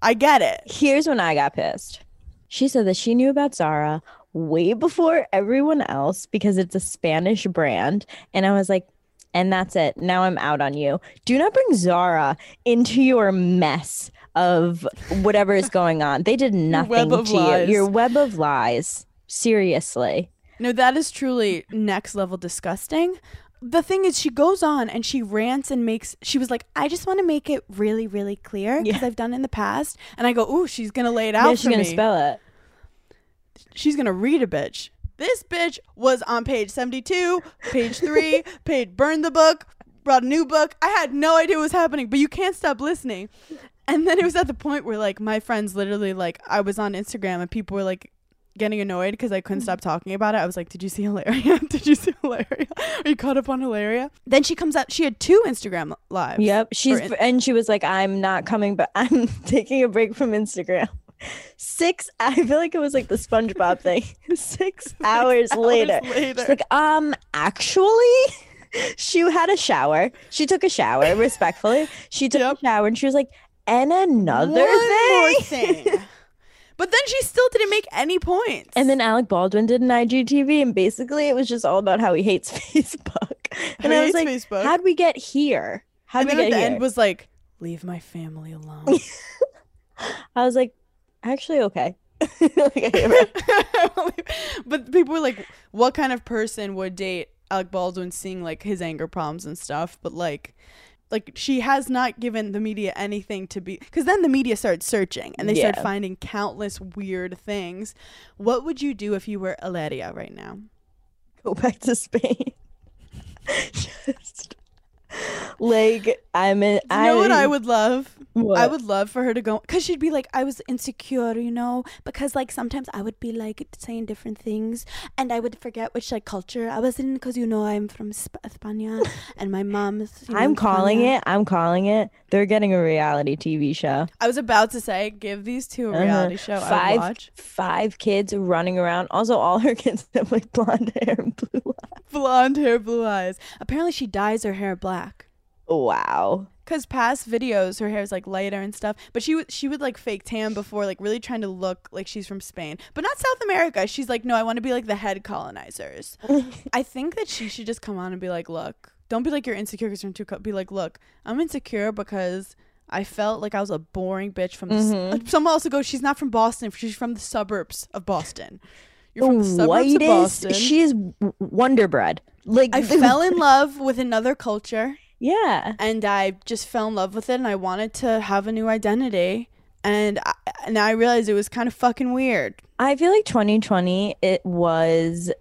Speaker 4: I get it.
Speaker 5: Here's when I got pissed. She said that she knew about Zara way before everyone else because it's a Spanish brand. And I was like, and that's it. Now I'm out on you. Do not bring Zara into your mess of whatever is going on. They did nothing to
Speaker 4: lies.
Speaker 5: you. Your web of lies. Seriously.
Speaker 4: No, that is truly next level disgusting. The thing is, she goes on and she rants and makes. She was like, "I just want to make it really, really clear because
Speaker 5: Yeah.
Speaker 4: I've done it in the past." And I go, "Ooh, she's gonna lay it out
Speaker 5: Yeah, she's gonna
Speaker 4: me.
Speaker 5: spell it.
Speaker 4: she's gonna read a bitch." This bitch was on page seventy-two, page three, page burn the book, brought a new book. I had no idea what was happening, but you can't stop listening. And then it was at the point where like my friends literally like I was on Instagram and people were like getting annoyed because I couldn't stop talking about it. I was like, "Did you see Hilaria? Did you see Hilaria? Are you caught up on Hilaria?" Then she comes out. She had two Instagram lives.
Speaker 5: Yep. She's
Speaker 4: in-
Speaker 5: and she was like, I'm not coming, but I'm taking a break from Instagram. Six I feel like it was like the SpongeBob thing. Six hours,
Speaker 4: hours
Speaker 5: later.
Speaker 4: later.
Speaker 5: She's like, um, actually she had a shower. She took a shower, respectfully. She took
Speaker 4: Yep.
Speaker 5: a shower and she was like, and another
Speaker 4: One
Speaker 5: thing.
Speaker 4: more thing. but then she still didn't make any points.
Speaker 5: And then Alec Baldwin did an IGTV, and basically it was just all about how he hates Facebook. And I was like,
Speaker 4: Facebook.
Speaker 5: how'd we get here? How'd
Speaker 4: and
Speaker 5: we
Speaker 4: then at
Speaker 5: get
Speaker 4: the
Speaker 5: here?
Speaker 4: end was like, "Leave my family alone."
Speaker 5: I was like, actually, okay. Okay,
Speaker 4: but people were like, "What kind of person would date Alec Baldwin?" Seeing like his anger problems and stuff, but like. Like she has not given the media anything to be because then the media started searching and they started
Speaker 5: Yeah.
Speaker 4: finding countless weird things. What would you do if you were Aleria right now?
Speaker 5: Go back to Spain. Just like I'm in.
Speaker 4: You know what I would love? I would love for her to go because she'd be like, I was insecure, you know, because like sometimes I would be like saying different things and I would forget which like culture I was in because you know I'm from Sp- España and my mom's. You know,
Speaker 5: I'm calling
Speaker 4: España.
Speaker 5: it. I'm calling it. They're getting a reality TV show.
Speaker 4: I was about to say, give these two a
Speaker 5: Uh-huh.
Speaker 4: reality show. I
Speaker 5: Five,
Speaker 4: watch.
Speaker 5: five kids running around. Also, all her kids have like blonde hair and blue eyes.
Speaker 4: Blonde hair, blue eyes. Apparently, she dyes her hair black.
Speaker 5: Wow.
Speaker 4: Cause past videos, her hair hair's like lighter and stuff. But she would she would like fake tan before, like really trying to look like she's from Spain, but not South America. She's like, no, I want to be like the head colonizers. I think that she should just come on and be like, look, don't be like you're insecure because you're too. Co-. Be like, look, I'm insecure because I felt like I was a boring bitch from. The s-
Speaker 5: Mhm.
Speaker 4: Someone also goes, she's not from Boston. She's from the suburbs of Boston. You're from the suburbs of Boston.
Speaker 5: She is w- Wonder Bread. Like
Speaker 4: I fell in love with another culture
Speaker 5: Yeah.
Speaker 4: and I just fell in love with it and I wanted to have a new identity and I, and I realized it was kind of fucking weird.
Speaker 5: I feel like 2020 it was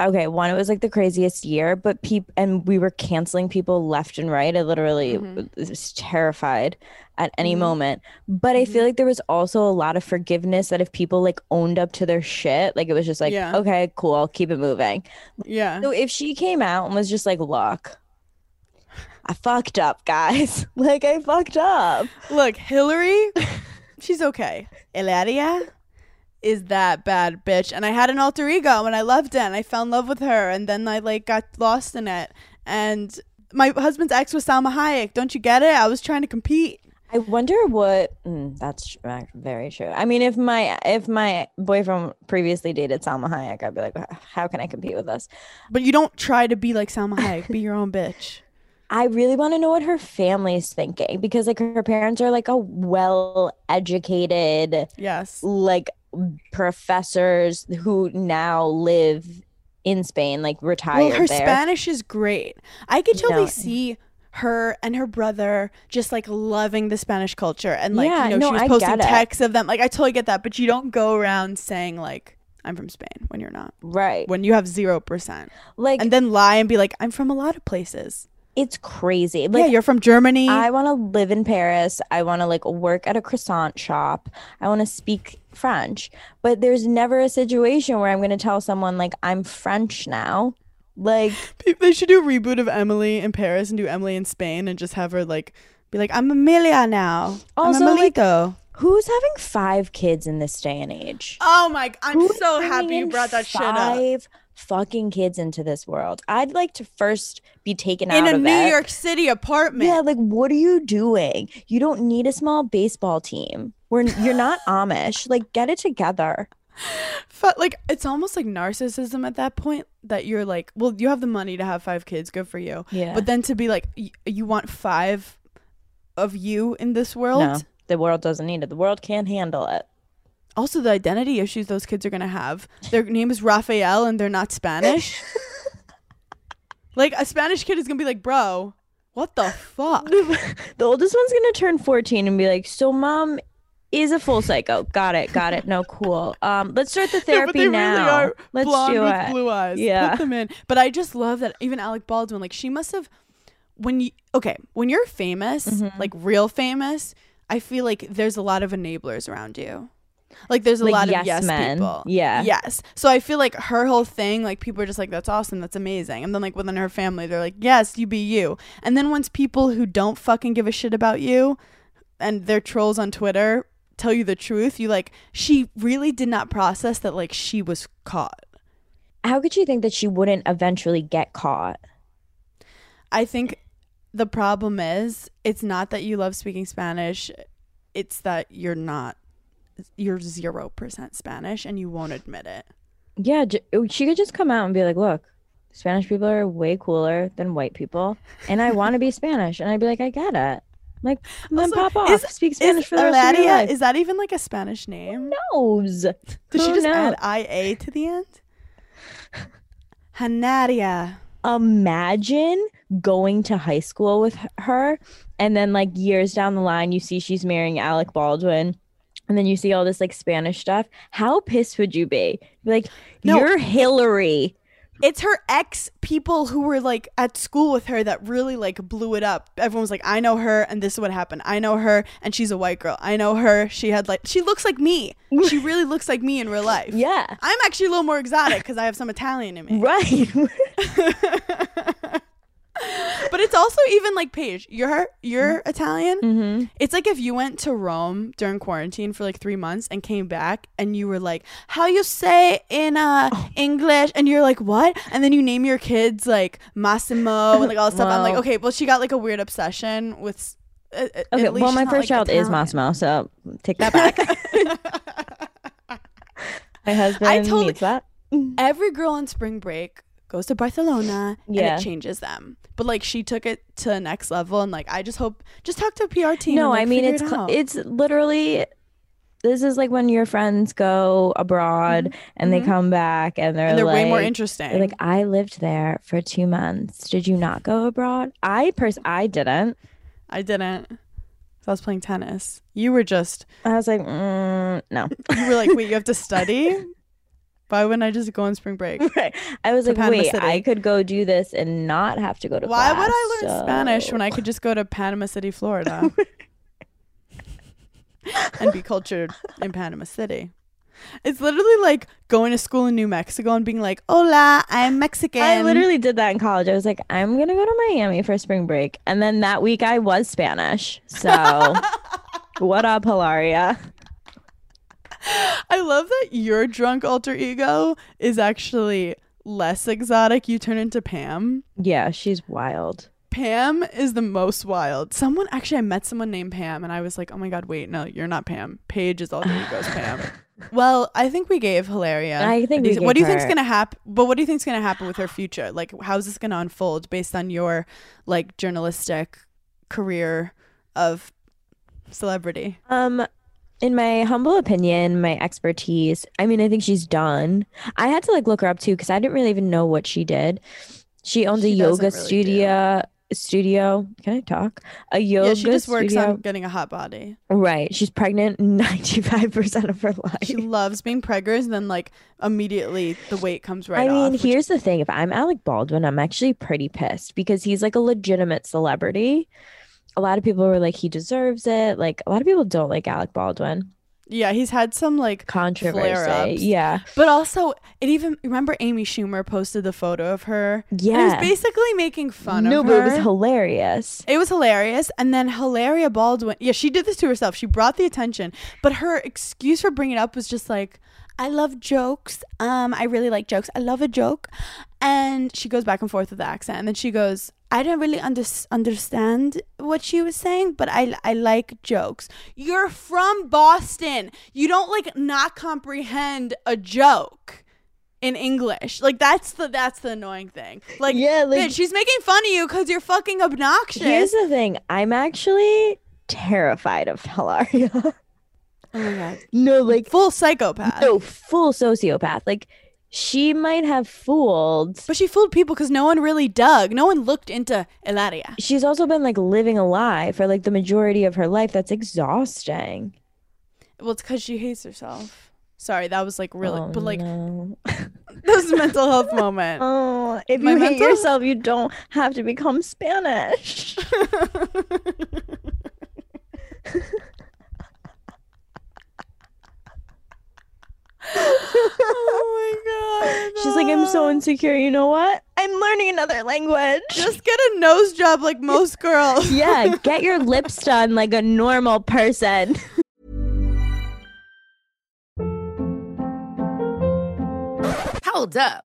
Speaker 5: okay, one it was like the craziest year, but people and we were canceling people left and right. I literally
Speaker 4: Mhm.
Speaker 5: was terrified at any
Speaker 4: Mhm.
Speaker 5: moment. But I
Speaker 4: Mm-hmm.
Speaker 5: feel like there was also a lot of forgiveness that if people like owned up to their shit, like it was just like,
Speaker 4: Yeah.
Speaker 5: okay, cool, I'll keep it moving.
Speaker 4: Yeah.
Speaker 5: So if she came out and was just like, look, I fucked up, guys. like I fucked up.
Speaker 4: Look, Hillary, she's okay. Eladia is that bad bitch and I had an alter ego and I loved it and I fell in love with her and then I like got lost in it and my husband's ex was Salma Hayek. Don't you get it? I was trying to compete.
Speaker 5: I wonder what. Mm, that's uh, very true. I mean, if my if my boyfriend previously dated Salma Hayek, I'd be like, how can I compete with this?
Speaker 4: But you don't try to be like Salma Hayek. be your own bitch.
Speaker 5: I really want to know what her family's thinking because like her parents are like a well educated
Speaker 4: Yes.
Speaker 5: like professors who now live in Spain, like retired
Speaker 4: Well, her
Speaker 5: there.
Speaker 4: Spanish is great. I could totally
Speaker 5: No.
Speaker 4: see her and her brother just like loving the Spanish culture and like
Speaker 5: Yeah,
Speaker 4: you know
Speaker 5: no,
Speaker 4: she was posting texts of them. Like I totally get that, but you don't go around saying like I'm from Spain when you're not.
Speaker 5: right.
Speaker 4: When you have zero percent,
Speaker 5: like
Speaker 4: and then lie and be like I'm from a lot of places.
Speaker 5: It's crazy. Like
Speaker 4: yeah, you're from Germany.
Speaker 5: I want to live in Paris. I want to like work at a croissant shop. I want to speak French. But there's never a situation where I'm going to tell someone like I'm French now. Like
Speaker 4: they should do a reboot of Emily in Paris and do Emily in Spain and just have her like be like I'm Amelia now.
Speaker 5: Also,
Speaker 4: I'm
Speaker 5: like- who's having 5 kids in this day and age?
Speaker 4: oh my! I'm
Speaker 5: Who's
Speaker 4: so happy you brought that shit up.
Speaker 5: Five fucking kids into this world. I'd like to first be taken out
Speaker 4: In
Speaker 5: out
Speaker 4: a
Speaker 5: of
Speaker 4: New
Speaker 5: it.
Speaker 4: York City apartment.
Speaker 5: Yeah, like what are you doing? You don't need a small baseball team. We're you're not Amish. Like get it together.
Speaker 4: But like it's almost like narcissism at that point that you're like, well, you have the money to have five kids, good for you.
Speaker 5: Yeah.
Speaker 4: But then to be like, y- you want five of you in this world.
Speaker 5: No, the world doesn't need it. The world can't handle it.
Speaker 4: Also, the identity issues those kids are gonna have. Their name is Raphael and they're not Spanish. like a Spanish kid is gonna be like, bro, what the fuck?
Speaker 5: The oldest one's gonna turn 14 and be like, so mom is a full psycho. Got it, got it. No, cool. Um, let's start the
Speaker 4: No,
Speaker 5: therapy
Speaker 4: but they
Speaker 5: now.
Speaker 4: really are
Speaker 5: let's do
Speaker 4: with
Speaker 5: it.
Speaker 4: blue eyes.
Speaker 5: Yeah.
Speaker 4: Put them in. But I just love that even Alec Baldwin, like she must have when you okay, when you're famous,
Speaker 5: Mm-hmm.
Speaker 4: like real famous, I feel like there's a lot of enablers around you. Like there's a
Speaker 5: Like
Speaker 4: lot
Speaker 5: yes
Speaker 4: of yes
Speaker 5: men.
Speaker 4: people.
Speaker 5: Yeah.
Speaker 4: Yes. So I feel like her whole thing, like people are just like, that's awesome, that's amazing. And then like within her family, they're like, Yes, you be you. And then once people who don't fucking give a shit about you and they're trolls on Twitter tell you the truth, you like she really did not process that like she was caught.
Speaker 5: How could you think that she wouldn't eventually get caught?
Speaker 4: I think the problem is it's not that you love speaking Spanish, it's that you're not you're 0% Spanish and you won't admit it.
Speaker 5: Yeah, oh, she could just come out and be like, "Look, Spanish people are way cooler than white people, and I want to be Spanish." And I'd be like, "I get it." Like, then pop off.
Speaker 4: is-
Speaker 5: Speak Spanish for the rest of your life.
Speaker 4: Is that even like a Spanish name?
Speaker 5: knows?
Speaker 4: Did she just
Speaker 5: knows?
Speaker 4: add IA to the end? Hanadia.
Speaker 5: Imagine going to high school with her, and then like years down the line, you see she's marrying Alec Baldwin. And then you see all this like Spanish stuff. How pissed would you be? Like,
Speaker 4: No,
Speaker 5: you're Hillary.
Speaker 4: It's her ex people who were like at school with her that really like blew it up. Everyone was like, I know her and this is what happened. I know her and she's a white girl. I know her. She had like, she looks like me. She really looks like me in real life.
Speaker 5: Yeah.
Speaker 4: I'm actually a little more exotic because I have some Italian in me.
Speaker 5: Right.
Speaker 4: But it's also even like Paige, you're you're Italian.
Speaker 5: mm-hmm.
Speaker 4: It's like if you went to Rome during quarantine for like three months and came back and you were like, "How you say in uh English?" and you're like, "What?" and then you name your kids like Massimo and like all this stuff. I'm like, okay, well she got like a weird obsession with. Uh,
Speaker 5: Okay, well, my first
Speaker 4: like,
Speaker 5: child is
Speaker 4: Italian.
Speaker 5: Massimo, so take that back. my husband I
Speaker 4: totally-
Speaker 5: needs that.
Speaker 4: Every girl on spring break goes to Barcelona
Speaker 5: Yeah.
Speaker 4: and it changes them. But like she took it to the next level and like I just hope just talk to a PR team.
Speaker 5: No,
Speaker 4: and, like,
Speaker 5: I mean it's
Speaker 4: it
Speaker 5: cl- it's literally this is like when your friends go abroad and they
Speaker 4: Mhm.
Speaker 5: come back and they're,
Speaker 4: and they're
Speaker 5: like,
Speaker 4: way more interesting.
Speaker 5: They're like, I lived there for two months. Did you not go abroad? I pers I didn't.
Speaker 4: I didn't. I was playing tennis. You were just
Speaker 5: I was like, mm, no.
Speaker 4: you were like, wait, you have to study? Why wouldn't I just go on spring break?
Speaker 5: right. I was
Speaker 4: To
Speaker 5: like, wait,
Speaker 4: City.
Speaker 5: I could go do this and not have to go to
Speaker 4: Why
Speaker 5: class.
Speaker 4: would I learn Spanish when I could just go to Panama City, Florida? and be cultured in Panama City. It's literally like going to school in New Mexico and being like, "Hola, I'm Mexican."
Speaker 5: I literally did that in college. I was like, I'm gonna go to Miami for spring break, and then that week I was Spanish. So, what up, Hilaria?
Speaker 4: I love that your drunk alter ego is actually less exotic. You turn into Pam.
Speaker 5: Yeah, she's wild.
Speaker 4: Pam is the most wild. Someone actually, I met someone named Pam, and I was like, "Oh my god, wait, no, you're not Pam. Paige is alter ego's Pam." Well, I think we gave Hilaria.
Speaker 5: I think
Speaker 4: decent- What do you think's
Speaker 5: her-
Speaker 4: gonna happen? But what do you think's gonna happen with her future? Like, how's this gonna unfold based on your like journalistic career of celebrity?
Speaker 5: Um, in my humble opinion, my expertise, I mean, I think she's done. I had to like look her up too because I didn't really even know what she did. She owns
Speaker 4: She
Speaker 5: a yoga
Speaker 4: really do.
Speaker 5: studio. Studio. Can I talk? A yoga
Speaker 4: yeah, she just works
Speaker 5: studio.
Speaker 4: on getting a hot body.
Speaker 5: Right. She's pregnant 95% of her life.
Speaker 4: She loves being preggers, and then like immediately the weight comes right
Speaker 5: I mean,
Speaker 4: off. which-
Speaker 5: here's the thing. If I'm Alec Baldwin, I'm actually pretty pissed because he's like a legitimate celebrity. A lot of people were like, he deserves it. Like, a lot of people don't like Alec Baldwin.
Speaker 4: yeah, he's had some like
Speaker 5: Controversy. Yeah.
Speaker 4: But also, it even remember Amy Schumer posted the photo of her. Yeah, it was basically making fun
Speaker 5: no,
Speaker 4: of
Speaker 5: but it was hilarious.
Speaker 4: It was hilarious. And then Hilaria Baldwin, yeah, she did this to herself. She brought the attention, but her excuse for bringing it up was just like, I love jokes. Um, I really like jokes. I love a joke. And she goes back and forth with the accent. And then she goes, I didn't really under- understand what she was saying, but I, I like jokes. You're from Boston. You don't like not comprehend a joke in English. Like that's the that's the annoying thing. Like
Speaker 5: Yeah, like-
Speaker 4: bitch, she's making fun of you because you're fucking obnoxious.
Speaker 5: Here's the thing. I'm actually terrified of Hilaria.
Speaker 4: oh my god.
Speaker 5: no, like,
Speaker 4: Full psychopath.
Speaker 5: no, full sociopath. Like, she might have fooled.
Speaker 4: But she fooled people because no one really dug. No one looked into Hilaria.
Speaker 5: She's also been like living a lie for like the majority of her life. That's exhausting.
Speaker 4: Well, it's because she hates herself. Sorry, that was like really,
Speaker 5: Oh,
Speaker 4: but like
Speaker 5: no.
Speaker 4: that was a mental health moment.
Speaker 5: Oh, if
Speaker 4: My
Speaker 5: you hate yourself, you don't have to become Spanish.
Speaker 4: oh my god.
Speaker 5: She's like, I'm so insecure. You know what? I'm learning another language.
Speaker 4: Just get a nose job like most girls.
Speaker 5: yeah, get your lips done like a normal person.
Speaker 6: Hold up.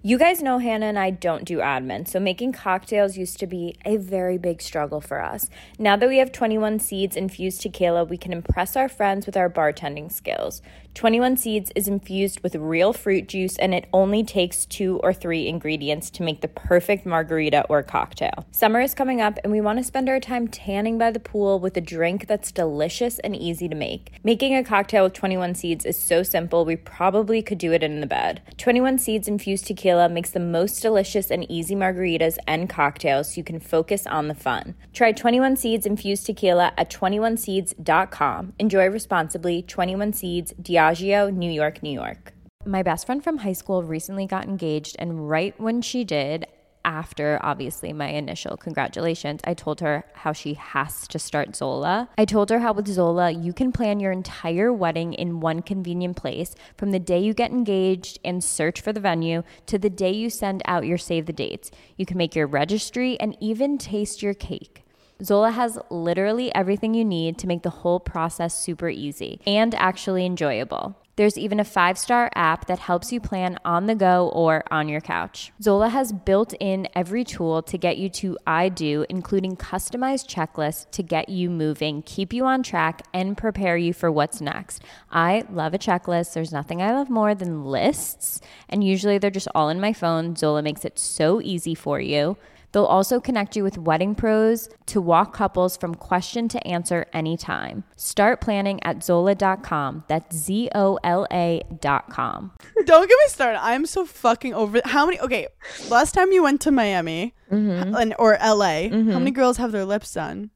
Speaker 1: You guys know Hannah and I don't do admin, so making cocktails used to be a very big struggle for us. Now that we have 21 Seeds infused tequila, we can impress our friends with our bartending skills. 21 Seeds is infused with real fruit juice and it only takes two or three ingredients to make the perfect margarita or cocktail. Summer is coming up and we want to spend our time tanning by the pool with a drink that's delicious and easy to make. Making a cocktail with 21 Seeds is so simple, we probably could do it in the bed. 21 Seeds infused tequila makes the most delicious and easy margaritas and cocktails so you can focus on the fun. Try 21 Seeds infused tequila at 21seeds.com. Enjoy responsibly. 21 Seeds, Diageo, New York, New York. My best friend from high school recently got engaged, and right when she did, after obviously my initial congratulations, I told her how she has to start Zola. I told her how with Zola, you can plan your entire wedding in one convenient place from the day you get engaged and search for the venue to the day you send out your save the dates. You can make your registry and even taste your cake. Zola has literally everything you need to make the whole process super easy and actually enjoyable. There's even a five star app that helps you plan on the go or on your couch. Zola has built in every tool to get you to I do, including customized checklists to get you moving, keep you on track, and prepare you for what's next. I love a checklist. There's nothing I love more than lists, and usually they're just all in my phone. Zola makes it so easy for you. They'll also connect you with wedding pros to walk couples from question to answer anytime. Start planning at Zola.com. That's Z O L A.com.
Speaker 4: Don't get me started. I'm so fucking over. How many? Okay, last time you went to Miami and or LA, how many girls have their lips done?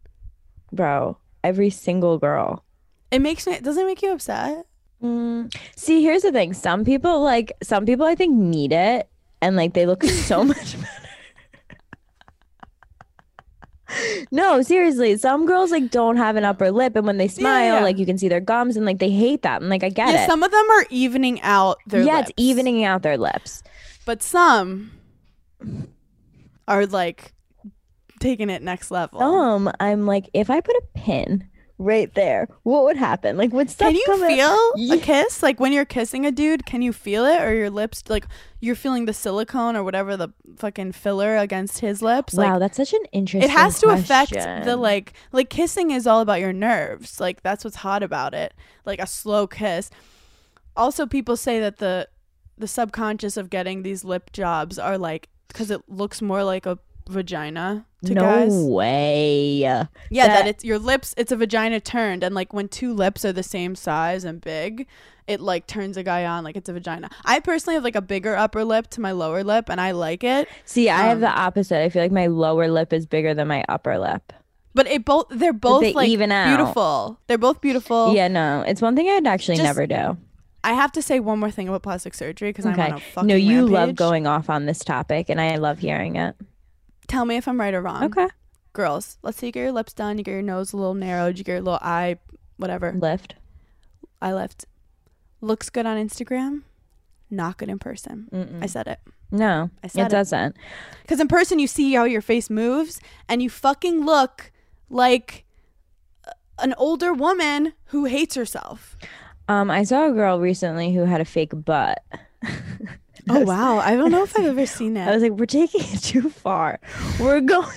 Speaker 5: Bro, every single girl.
Speaker 4: It makes me. Doesn't it make you upset?
Speaker 5: Mm. See, here's the thing. Some people like some people I think need it and like they look so much better. No, seriously. Some girls like don't have an upper lip, and when they smile,
Speaker 4: yeah.
Speaker 5: like you can see their gums, and like they hate that. And like I get
Speaker 4: yeah,
Speaker 5: it.
Speaker 4: some of them are evening out their
Speaker 5: yeah,
Speaker 4: lips.
Speaker 5: it's evening out their lips.
Speaker 4: but some are like taking it next level.
Speaker 5: Um, I'm like, if I put a pin right there, what would happen? Like, would stuff
Speaker 4: Can you
Speaker 5: come
Speaker 4: feel
Speaker 5: Yeah.
Speaker 4: a kiss? Like when you're kissing a dude, can you feel it? Or your lips, like you're feeling the silicone or whatever the fucking filler against his lips?
Speaker 5: Wow,
Speaker 4: like
Speaker 5: that's such an interesting.
Speaker 4: it has to affect the like, like kissing is all about your nerves. Like that's what's hot about it. Like a slow kiss. Also, people say that the the subconscious of getting these lip jobs are like because it looks more like a vagina to
Speaker 5: no
Speaker 4: guys.
Speaker 5: way.
Speaker 4: Yeah, that,
Speaker 5: That-
Speaker 4: it's your lips. It's a vagina turned, and like when two lips are the same size and big, it like turns a guy on like it's a vagina. I personally have like a bigger upper lip to my lower lip, and I like it.
Speaker 5: See, I have
Speaker 4: Um,
Speaker 5: the opposite. I feel like my lower lip is bigger than my upper lip.
Speaker 4: But it both they're both
Speaker 5: they
Speaker 4: like
Speaker 5: even out.
Speaker 4: beautiful. They're both beautiful.
Speaker 5: yeah, no, it's one thing I'd actually
Speaker 4: Just-
Speaker 5: never do.
Speaker 4: I have to say one more thing about plastic surgery because I'm on a fucking
Speaker 5: No, you love going off on this topic, and I love hearing it.
Speaker 4: Tell me if I'm right or wrong.
Speaker 5: Okay.
Speaker 4: girls, let's say you get your lips done, you get your nose a little narrowed, you get your little eye, whatever.
Speaker 5: Lift.
Speaker 4: I left. Looks good on Instagram, not good in person. I said it.
Speaker 5: No,
Speaker 4: I said
Speaker 5: it
Speaker 4: it.
Speaker 5: doesn't.
Speaker 4: Because in person, you see how your face moves, and you fucking look like an older woman who hates herself.
Speaker 5: Um, I saw a girl recently who had a fake butt.
Speaker 4: Oh wow! I don't know if I've ever seen that.
Speaker 5: I was like, we're taking it too far. We're going.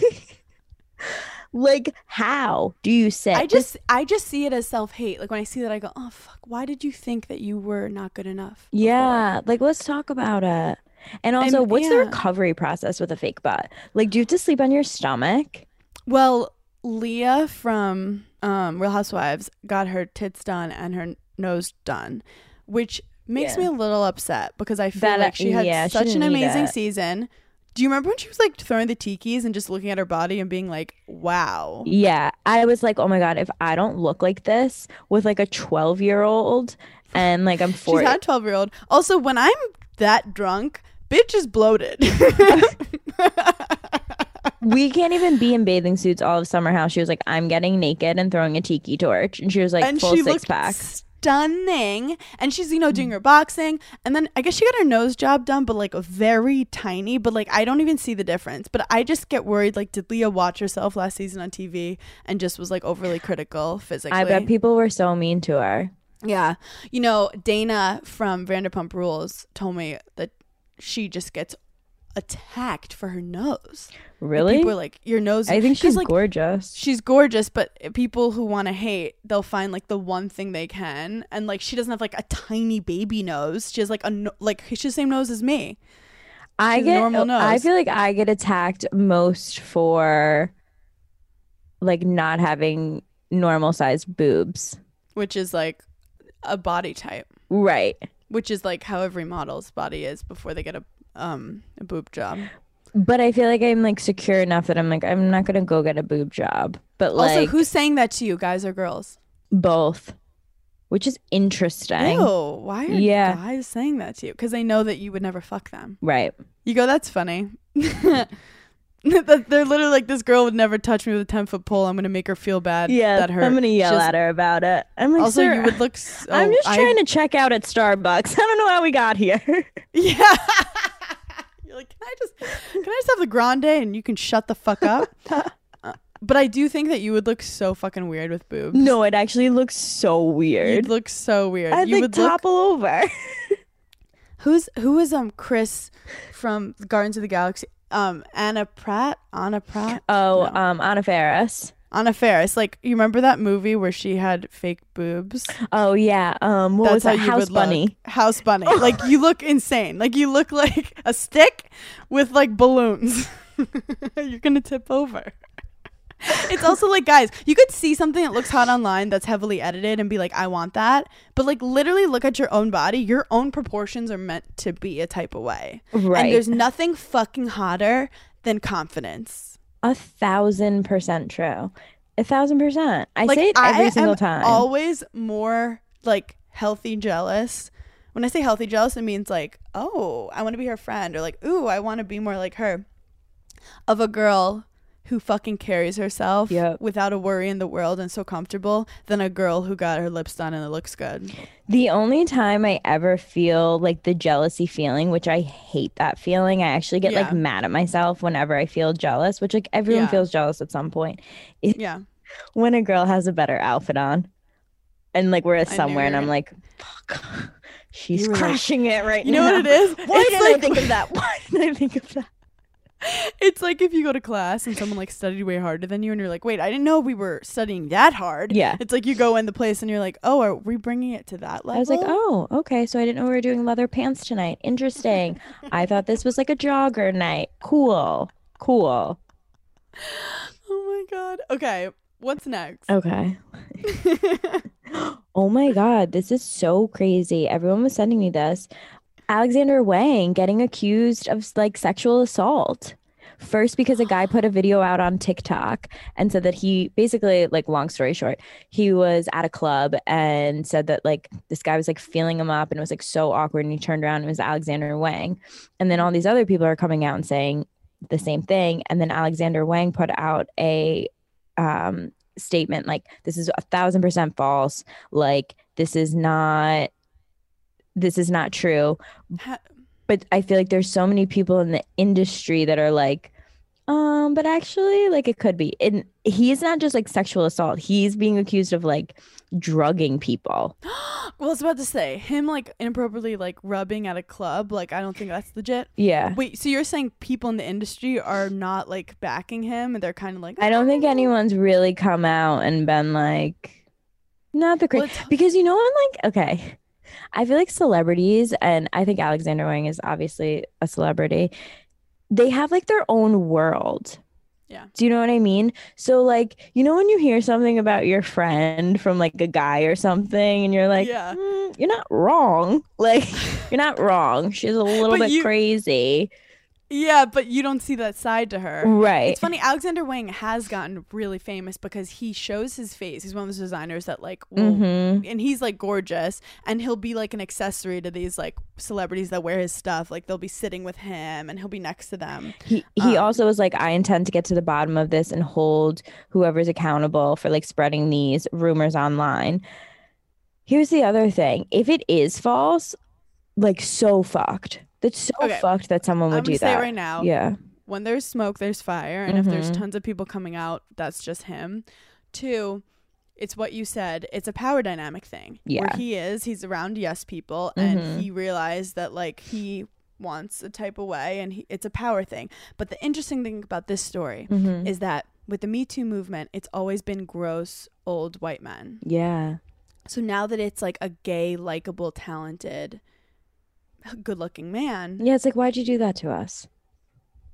Speaker 5: like, how do you say?
Speaker 4: I just, I just see it as self hate. Like when I see that, I go, "Oh fuck! Why did you think that you were not good enough?" before?"
Speaker 5: Yeah, like let's talk about it. And also,
Speaker 4: And-
Speaker 5: what's the recovery process with a fake butt? Like, do you have to sleep on your stomach?
Speaker 4: Well, Leah from um, Real Housewives got her tits done and her nose done, which makes
Speaker 5: Yeah.
Speaker 4: me a little upset because I feel
Speaker 5: That,
Speaker 4: like she had
Speaker 5: yeah, she
Speaker 4: such an amazing season. Do you remember when she was like throwing the tikis and just looking at her body and being like, "Wow"?
Speaker 5: Yeah, I was like, oh my god, if I don't look like this with like a twelve year old and like I'm
Speaker 4: 40.
Speaker 5: She's
Speaker 4: had twelve year old. Also, when I'm that drunk, bitch is bloated.
Speaker 5: we can't even be in bathing suits all of summer house. She was like, I'm getting naked and throwing a tiki torch, and she was like
Speaker 4: and
Speaker 5: full
Speaker 4: she
Speaker 5: six pack.
Speaker 4: Stunning. And she's, you know, doing her boxing. And then I guess she got her nose job done, but like very tiny. But like I don't even see the difference. But I just get worried. Like, did Leah watch herself last season on TV and just was like overly critical physically?
Speaker 5: I bet people were so mean to her.
Speaker 4: Yeah. You know, Dana from Vanderpump Rules told me that she just gets attacked for her nose. Like,
Speaker 5: Really?
Speaker 4: people are like, your nose.
Speaker 5: I think she's
Speaker 4: like,
Speaker 5: gorgeous.
Speaker 4: she's gorgeous but people who want to hate they'll find like the one thing they can and like she doesn't have like a tiny baby nose she has like a no- like she's the same nose as me
Speaker 5: I
Speaker 4: she's
Speaker 5: get.
Speaker 4: normal
Speaker 5: I feel like I get attacked most for like not having normal sized boobs.
Speaker 4: which is like a body type
Speaker 5: Right.
Speaker 4: which is like how every model's body is before they get a um a boob job
Speaker 5: But I feel like I'm like secure enough that I'm like I'm not gonna go get a boob job. But like
Speaker 4: also who's saying that to you guys or girls
Speaker 5: both, which is interesting.
Speaker 4: Ew, why are
Speaker 5: Yeah.
Speaker 4: guys saying that to you because they know that you would never fuck them
Speaker 5: Right.
Speaker 4: you go that's funny That They're literally like this girl would never touch me with a ten foot pole. I'm gonna make her feel bad.
Speaker 5: Yeah.
Speaker 4: that her.
Speaker 5: I'm gonna yell
Speaker 4: she's-
Speaker 5: at her about it. I'm like,
Speaker 4: Also,
Speaker 5: "Sir,
Speaker 4: you would look. So,
Speaker 5: I'm just
Speaker 4: I-
Speaker 5: trying to check out at Starbucks. I don't know how we got here.
Speaker 4: Yeah. You're like, can I just can I just have the grande and you can shut the fuck up? Uh, but I do think that you would look so fucking weird with boobs.
Speaker 5: no, it actually looks so weird.
Speaker 4: You'd look so weird.
Speaker 5: I'd
Speaker 4: you
Speaker 5: like
Speaker 4: would look.
Speaker 5: topple over.
Speaker 4: Who's who is um Chris from Gardens of the Galaxy? Um Anna Pratt, Anna Pratt,
Speaker 5: Oh,
Speaker 4: No.
Speaker 5: um, Anna Faris.
Speaker 4: Anna Faris. Like you remember that movie where she had fake boobs?
Speaker 5: Oh yeah. Um, what was that?
Speaker 4: you
Speaker 5: House
Speaker 4: would look.
Speaker 5: Bunny.
Speaker 4: House Bunny. like you look insane. Like you look like a stick with like balloons. You're gonna tip over. It's also like guys, you could see something that looks hot online that's heavily edited and be like, I want that. But like literally look at your own body. Your own proportions are meant to be a type of way.
Speaker 5: Right.
Speaker 4: And there's nothing fucking hotter than confidence.
Speaker 5: A thousand percent true. A thousand percent. I
Speaker 4: like
Speaker 5: say it every
Speaker 4: I
Speaker 5: single
Speaker 4: am
Speaker 5: time.
Speaker 4: Always more like healthy jealous. When I say healthy jealous, it means like, oh, I want to be her friend, or like, ooh, I want to be more like her. Of a girl who fucking carries herself
Speaker 5: Yep.
Speaker 4: without a worry in the world and so comfortable than a girl who got her lips done and it looks good.
Speaker 5: The only time I ever feel like the jealousy feeling, which I hate that feeling, I actually get like mad at myself whenever I feel jealous, which like everyone
Speaker 4: Yeah.
Speaker 5: feels jealous at some point.
Speaker 4: Yeah.
Speaker 5: When a girl has a better outfit on and like we're at somewhere and I'm like, fuck, she's
Speaker 4: were like-
Speaker 5: crushing it right
Speaker 4: You
Speaker 5: now.
Speaker 4: You know what it is?
Speaker 5: Why
Speaker 4: It's
Speaker 5: didn't I think of that? Why didn't I think of that?
Speaker 4: It's like if you go to class and someone like studied way harder than you and you're like, wait, I didn't know we were studying that hard.
Speaker 5: Yeah.
Speaker 4: It's like you go in the place and you're like, oh, are we bringing it to that level?
Speaker 5: I was like, oh, okay. So I didn't know we were doing leather pants tonight. Interesting. I thought this was like a jogger night. Cool. Cool.
Speaker 4: oh my God. Okay. What's next?
Speaker 5: Okay. oh my God. This is so crazy. Everyone was sending me this. Alexander Wang getting accused of like sexual assault. First, because a guy put a video out on TikTok and said that he basically, like, long story short, he was at a club and said that, like, this guy was like feeling him up and it was like so awkward. And he turned around and it was Alexander Wang. And then all these other people are coming out and saying the same thing. And then Alexander Wang put out a um, statement like, this is a thousand percent false. Like, this is not, this is not true but I feel like there's so many people in the industry that are like, um, but actually, like it could be. And he's not just like sexual assault. He's being accused of like drugging people.
Speaker 4: well, I was about to say him like inappropriately like rubbing at a club. Like, I don't think that's legit.
Speaker 5: Yeah.
Speaker 4: Wait, so you're saying people in the industry are not like backing him and they're kind of like,
Speaker 5: I don't think
Speaker 4: "Oh."
Speaker 5: anyone's really come out and been like, not the
Speaker 4: Well,
Speaker 5: crazy.
Speaker 4: it's-
Speaker 5: because you know, I'm like, okay, I feel like celebrities, and I think Alexander Wang is obviously a celebrity, they have like their own world.
Speaker 4: Yeah.
Speaker 5: Do you know what I mean? So, like, you know, when you hear something about your friend from like a guy or something, and you're like,
Speaker 4: Yeah.
Speaker 5: "Mm, you're not wrong. Like, you're not wrong. She's a little
Speaker 4: But
Speaker 5: bit
Speaker 4: you-
Speaker 5: crazy.
Speaker 4: Yeah, but you don't see that side to her.
Speaker 5: Right.
Speaker 4: It's funny. Alexander Wang has gotten really famous because he shows his face. He's one of those designers that like, will,
Speaker 5: Mhm.
Speaker 4: and he's like gorgeous, and he'll be like an accessory to these like celebrities that wear his stuff. Like they'll be sitting with him, and he'll be next to them.
Speaker 5: He he
Speaker 4: Um,
Speaker 5: also was like, I intend to get to the bottom of this and hold whoever's accountable for like spreading these rumors online. Here's the other thing. If it is false, like so fucked. That's so
Speaker 4: Okay.
Speaker 5: fucked that someone would do that.
Speaker 4: I'm gonna
Speaker 5: do
Speaker 4: say
Speaker 5: that.
Speaker 4: right now.
Speaker 5: Yeah.
Speaker 4: When there's smoke, there's fire, and if there's
Speaker 5: Mhm.
Speaker 4: tons of people coming out, that's just him. Two. It's what you said. It's a power dynamic thing.
Speaker 5: Yeah.
Speaker 4: Where he is, he's around yes people, and
Speaker 5: Mhm.
Speaker 4: he realized that like he wants a type of way, and he, it's a power thing. But the interesting thing about this story
Speaker 5: Mhm.
Speaker 4: is that with the Me Too movement, it's always been gross old white men.
Speaker 5: Yeah.
Speaker 4: So now that it's like a gay, likable, talented, good-looking man,
Speaker 5: Yeah, it's like why'd you do that to us?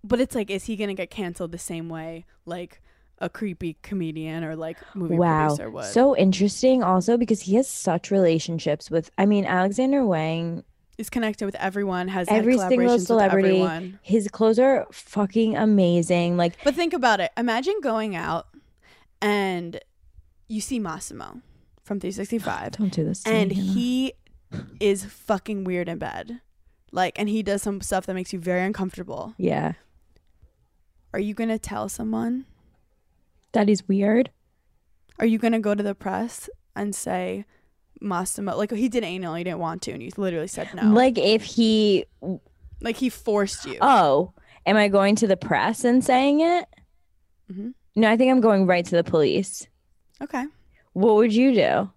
Speaker 4: but it's like, is he gonna get canceled the same way like a creepy comedian or like movie
Speaker 5: wow.
Speaker 4: producer would?
Speaker 5: So interesting also because he has such relationships with I mean Alexander Wang
Speaker 4: is connected with everyone, has
Speaker 5: every single celebrity his clothes are fucking amazing like
Speaker 4: But think about it. Imagine going out and you see Massimo from 365
Speaker 5: don't do this to
Speaker 4: and
Speaker 5: me,
Speaker 4: he is fucking weird in bed. Like and he does some stuff that makes you very uncomfortable.
Speaker 5: yeah
Speaker 4: Are you going to tell someone?
Speaker 5: that is weird
Speaker 4: Are you going to go to the press and say Massimo like he did anal, he didn't want to and you literally said no.
Speaker 5: like if he
Speaker 4: like he forced you.
Speaker 5: oh am I going to the press and saying it
Speaker 4: Mhm.
Speaker 5: no I think I'm going right to the police
Speaker 4: Okay.
Speaker 5: what would you do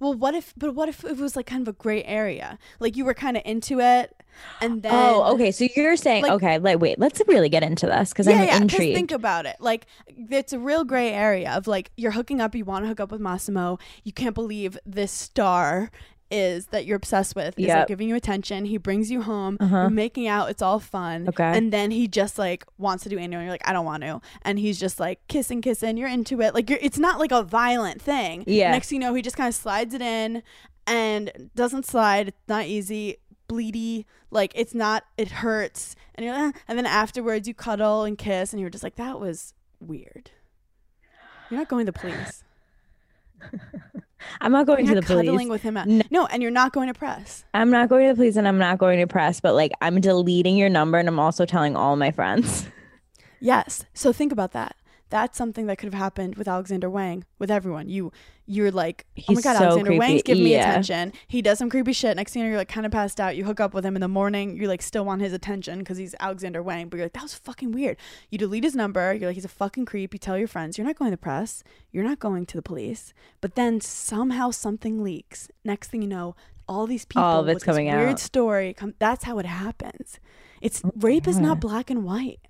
Speaker 4: Well, what if but what if it was like kind of a gray area? Like you were kind of into it and oh, then
Speaker 5: oh okay so you're saying
Speaker 4: like-
Speaker 5: okay like wait let's really get into this because I'm
Speaker 4: yeah,
Speaker 5: intrigued
Speaker 4: think about it. Like it's a real gray area of like you're hooking up, you want to hook up with Massimo. You can't believe this star is that you're obsessed with is like giving you attention. He brings you home,
Speaker 5: Uh-huh.
Speaker 4: you're making out, it's all fun.
Speaker 5: Okay.
Speaker 4: And then he just like wants to do anal and you're like, I don't want to. And he's just like kissing, kissing, you're into it. Like you're it's not like a violent thing.
Speaker 5: Yeah.
Speaker 4: Next thing you know, he just kind of slides it in and doesn't slide. It's not easy. Bleedy, like it's not. It hurts, and you're, "Eh," and then afterwards you cuddle and kiss, and you're just like, that was weird. You're not going to the police.
Speaker 5: I'm not going to the police
Speaker 4: cuddling with him. At,
Speaker 5: No.
Speaker 4: no, and you're not going to press.
Speaker 5: I'm not going to the police and I'm not going to press, but like I'm deleting your number and I'm also telling all my friends.
Speaker 4: Yes. So think about that. That's something that could have happened with Alexander Wang, with everyone. You, you're like, oh my god,
Speaker 5: so
Speaker 4: Alexander
Speaker 5: creepy.
Speaker 4: Wang's giving me attention. He does some creepy shit. Next thing you know, you're like kind of passed out. You hook up with him in the morning. You like still want his attention because he's Alexander Wang, but you're like, that was fucking weird. You delete his number. You're like, he's a fucking creep. You tell your friends, you're not going to the press. You're not going to the police. But then somehow something leaks. Next thing you know, all these people
Speaker 5: All of it's
Speaker 4: with this
Speaker 5: coming
Speaker 4: weird
Speaker 5: out.
Speaker 4: story. Come, that's how it happens. It's rape is not black and white.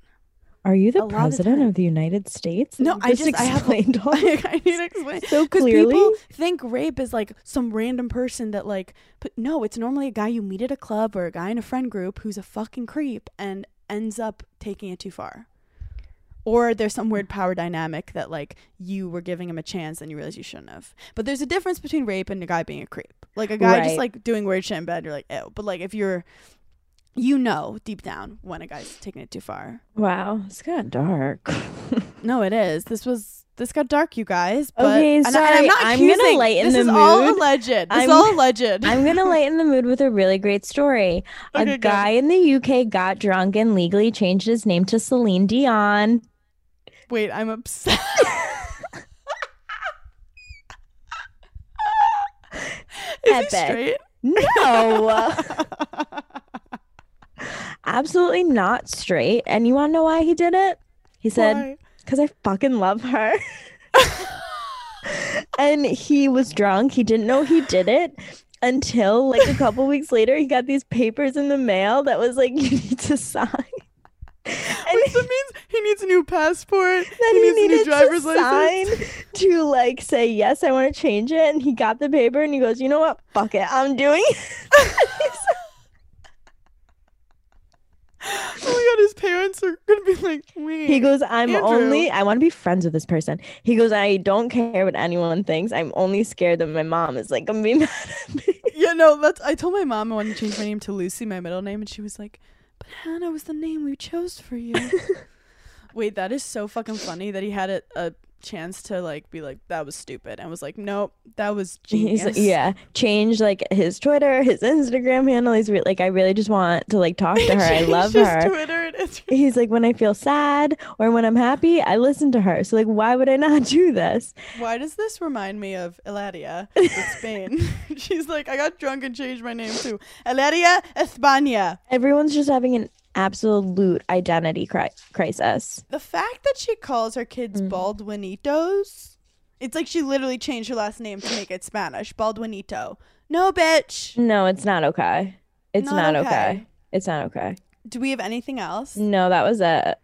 Speaker 5: Are you the
Speaker 4: of
Speaker 5: president
Speaker 4: time.
Speaker 5: of the United States?
Speaker 4: No, I just I have
Speaker 5: explained all
Speaker 4: I need to explain
Speaker 5: so
Speaker 4: because
Speaker 5: clearly.
Speaker 4: people think rape is like some random person that like, but no, it's normally a guy you meet at a club or a guy in a friend group who's a fucking creep and ends up taking it too far. Or there's some weird power dynamic that like you were giving him a chance and you realize you shouldn't have. But there's a difference between rape and a guy being a creep. Like a guy just like doing weird shit in bed, you're like, ew. But like if you're, you know deep down when a guy's taking it too far.
Speaker 5: Wow, it's of dark.
Speaker 4: No, it is. This was this got dark, you guys. But,
Speaker 5: Okay,
Speaker 4: and I- and
Speaker 5: sorry,
Speaker 4: I'm not
Speaker 5: I'm gonna
Speaker 4: accusing.
Speaker 5: lighten
Speaker 4: this
Speaker 5: the
Speaker 4: is all
Speaker 5: mood.
Speaker 4: alleged. This is
Speaker 5: I'm-
Speaker 4: all alleged.
Speaker 5: I'm gonna lighten the mood with a really great story.
Speaker 4: Okay,
Speaker 5: a guy in the UK got drunk and legally changed his name to Celine Dion.
Speaker 4: Wait, I'm upset. is he straight?
Speaker 5: No. Absolutely not straight. And you want to know why he did it? He said, because I fucking love her. and he was drunk. He didn't know he did it until like a couple weeks later, he got these papers in the mail that was like, you need to sign. And
Speaker 4: Wait, that means he needs a new passport.
Speaker 5: then
Speaker 4: he
Speaker 5: he,
Speaker 4: needs a new driver's
Speaker 5: to sign
Speaker 4: license.
Speaker 5: to like say yes, I want to change it. And he got the paper and he goes, you know what? Fuck it, I'm doing it.
Speaker 4: Oh my god, his parents are gonna be like, wait.
Speaker 5: he goes, I'm
Speaker 4: Andrew.
Speaker 5: only, I want to be friends with this person. He goes, I don't care what anyone thinks. I'm only scared that my mom is like gonna be mad at me.
Speaker 4: Yeah, no, that's. I told my mom I wanted to change my name to Lucy, my middle name, and she was like, "But Hannah was the name we chose for you." Wait, that is so fucking funny that he had a, a chance to like be like, "That was stupid," and was like, "Nope, that was
Speaker 5: He's
Speaker 4: genius."
Speaker 5: yeah, change like his Twitter, his Instagram handle. He's re- like, I really just want to like talk to her. I love her.
Speaker 4: Twitter.
Speaker 5: He's like, when I feel sad or when I'm happy, I listen to her. So like, why would I not do this?
Speaker 4: Why does this remind me of Eladia Spain? She's like, I got drunk and changed my name to Eladia España.
Speaker 5: Everyone's just having an absolute identity cri- crisis.
Speaker 4: The fact that she calls her kids
Speaker 5: Mm.
Speaker 4: Baldwinitos, it's like she literally changed her last name to make it Spanish. Baldwinito. No, bitch.
Speaker 5: No, it's not okay. It's
Speaker 4: Not
Speaker 5: not,
Speaker 4: okay.
Speaker 5: okay. It's not okay.
Speaker 4: Do we have anything else?
Speaker 5: No, that was it.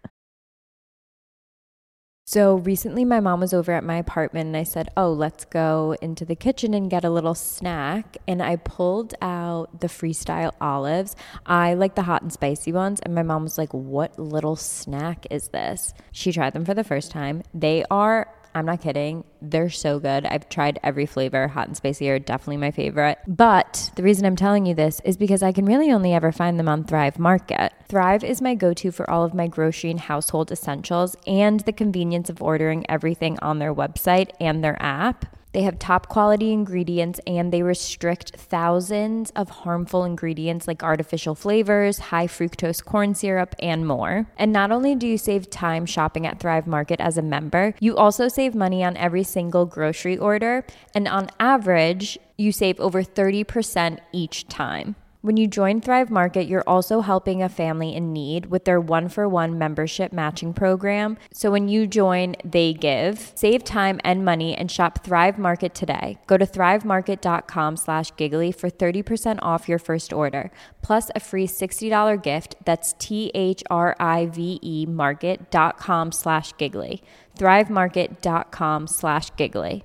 Speaker 1: So recently, my mom was over at my apartment and I said, Oh, let's go into the kitchen and get a little snack. And I pulled out the freestyle olives. I like the hot and spicy ones. And my mom was like, What little snack is this? She tried them for the first time. They are, I'm not kidding, they're so good. I've tried every flavor. Hot and spicy are definitely my favorite. But the reason I'm telling you this is because I can really only ever find them on Thrive Market. Thrive is my go to for all of my grocery and household essentials and the convenience of ordering everything on their website and their app. They have top quality ingredients and they restrict thousands of harmful ingredients like artificial flavors, high fructose corn syrup, and more. And not only do you save time shopping at Thrive Market as a member, you also save money on every single grocery order. And on average, you save over 30% each time. When you join Thrive Market, you're also helping a family in need with their one for one membership matching program. So when you join, they give. Save time and money and shop Thrive Market today. Go to thrivemarket.com slash giggly for 30% off your first order, plus a free $60 gift. That's T H R I V E market.com slash giggly. thrivemarket.com slash giggly.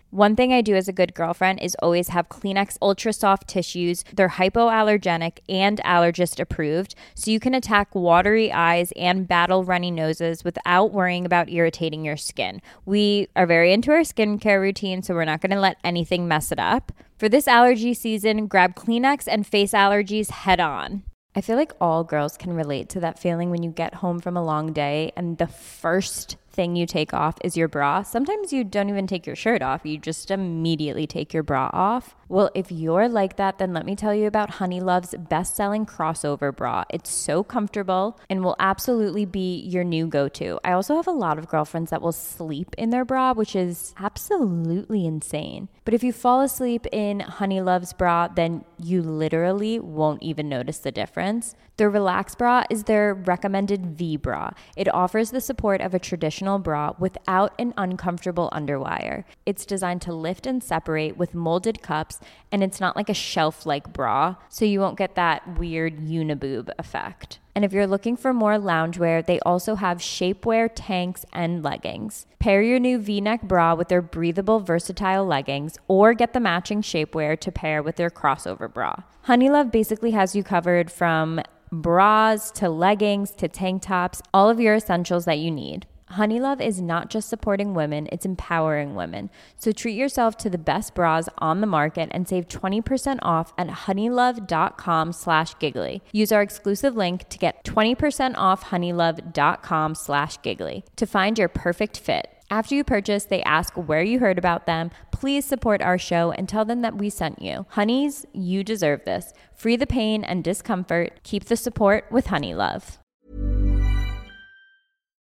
Speaker 1: One thing I do as a good girlfriend is always have Kleenex Ultra Soft tissues. They're hypoallergenic and allergist approved, so you can attack watery eyes and battle runny noses without worrying about irritating your skin. We are very into our skincare routine, so we're not going to let anything mess it up. For this allergy season, grab Kleenex and face allergies head on. I feel like all girls can relate to that feeling when you get home from a long day and the first thing you take off is your bra. Sometimes you don't even take your shirt off, you just immediately take your bra off. Well, if you're like that, then let me tell you about Honeylove's best selling crossover bra. It's so comfortable and will absolutely be your new go to. I also have a lot of girlfriends that will sleep in their bra, which is absolutely insane. But if you fall asleep in Honeylove's bra, then you literally won't even notice the difference. Their Relax bra is their recommended V bra. It offers the support of a traditional bra without an uncomfortable underwire. It's designed to lift and separate with molded cups, and it's not like a shelf like bra, so you won't get that weird uniboob effect. And if you're looking for more loungewear, they also have shapewear tanks and leggings. Pair your new v neck bra with their breathable, versatile leggings, or get the matching shapewear to pair with their crossover bra. Honeylove basically has you covered from bras to leggings to tank tops, all of your essentials that you need. Honeylove is not just supporting women, it's empowering women. So treat yourself to the best bras on the market and save 20% off at honeylove.com slash giggly. Use our exclusive link to get 20% off honeylove.com slash giggly to find your perfect fit. After you purchase, they ask where you heard about them. Please support our show and tell them that we sent you. Honeys, you deserve this. Free the pain and discomfort. Keep the support with Honeylove.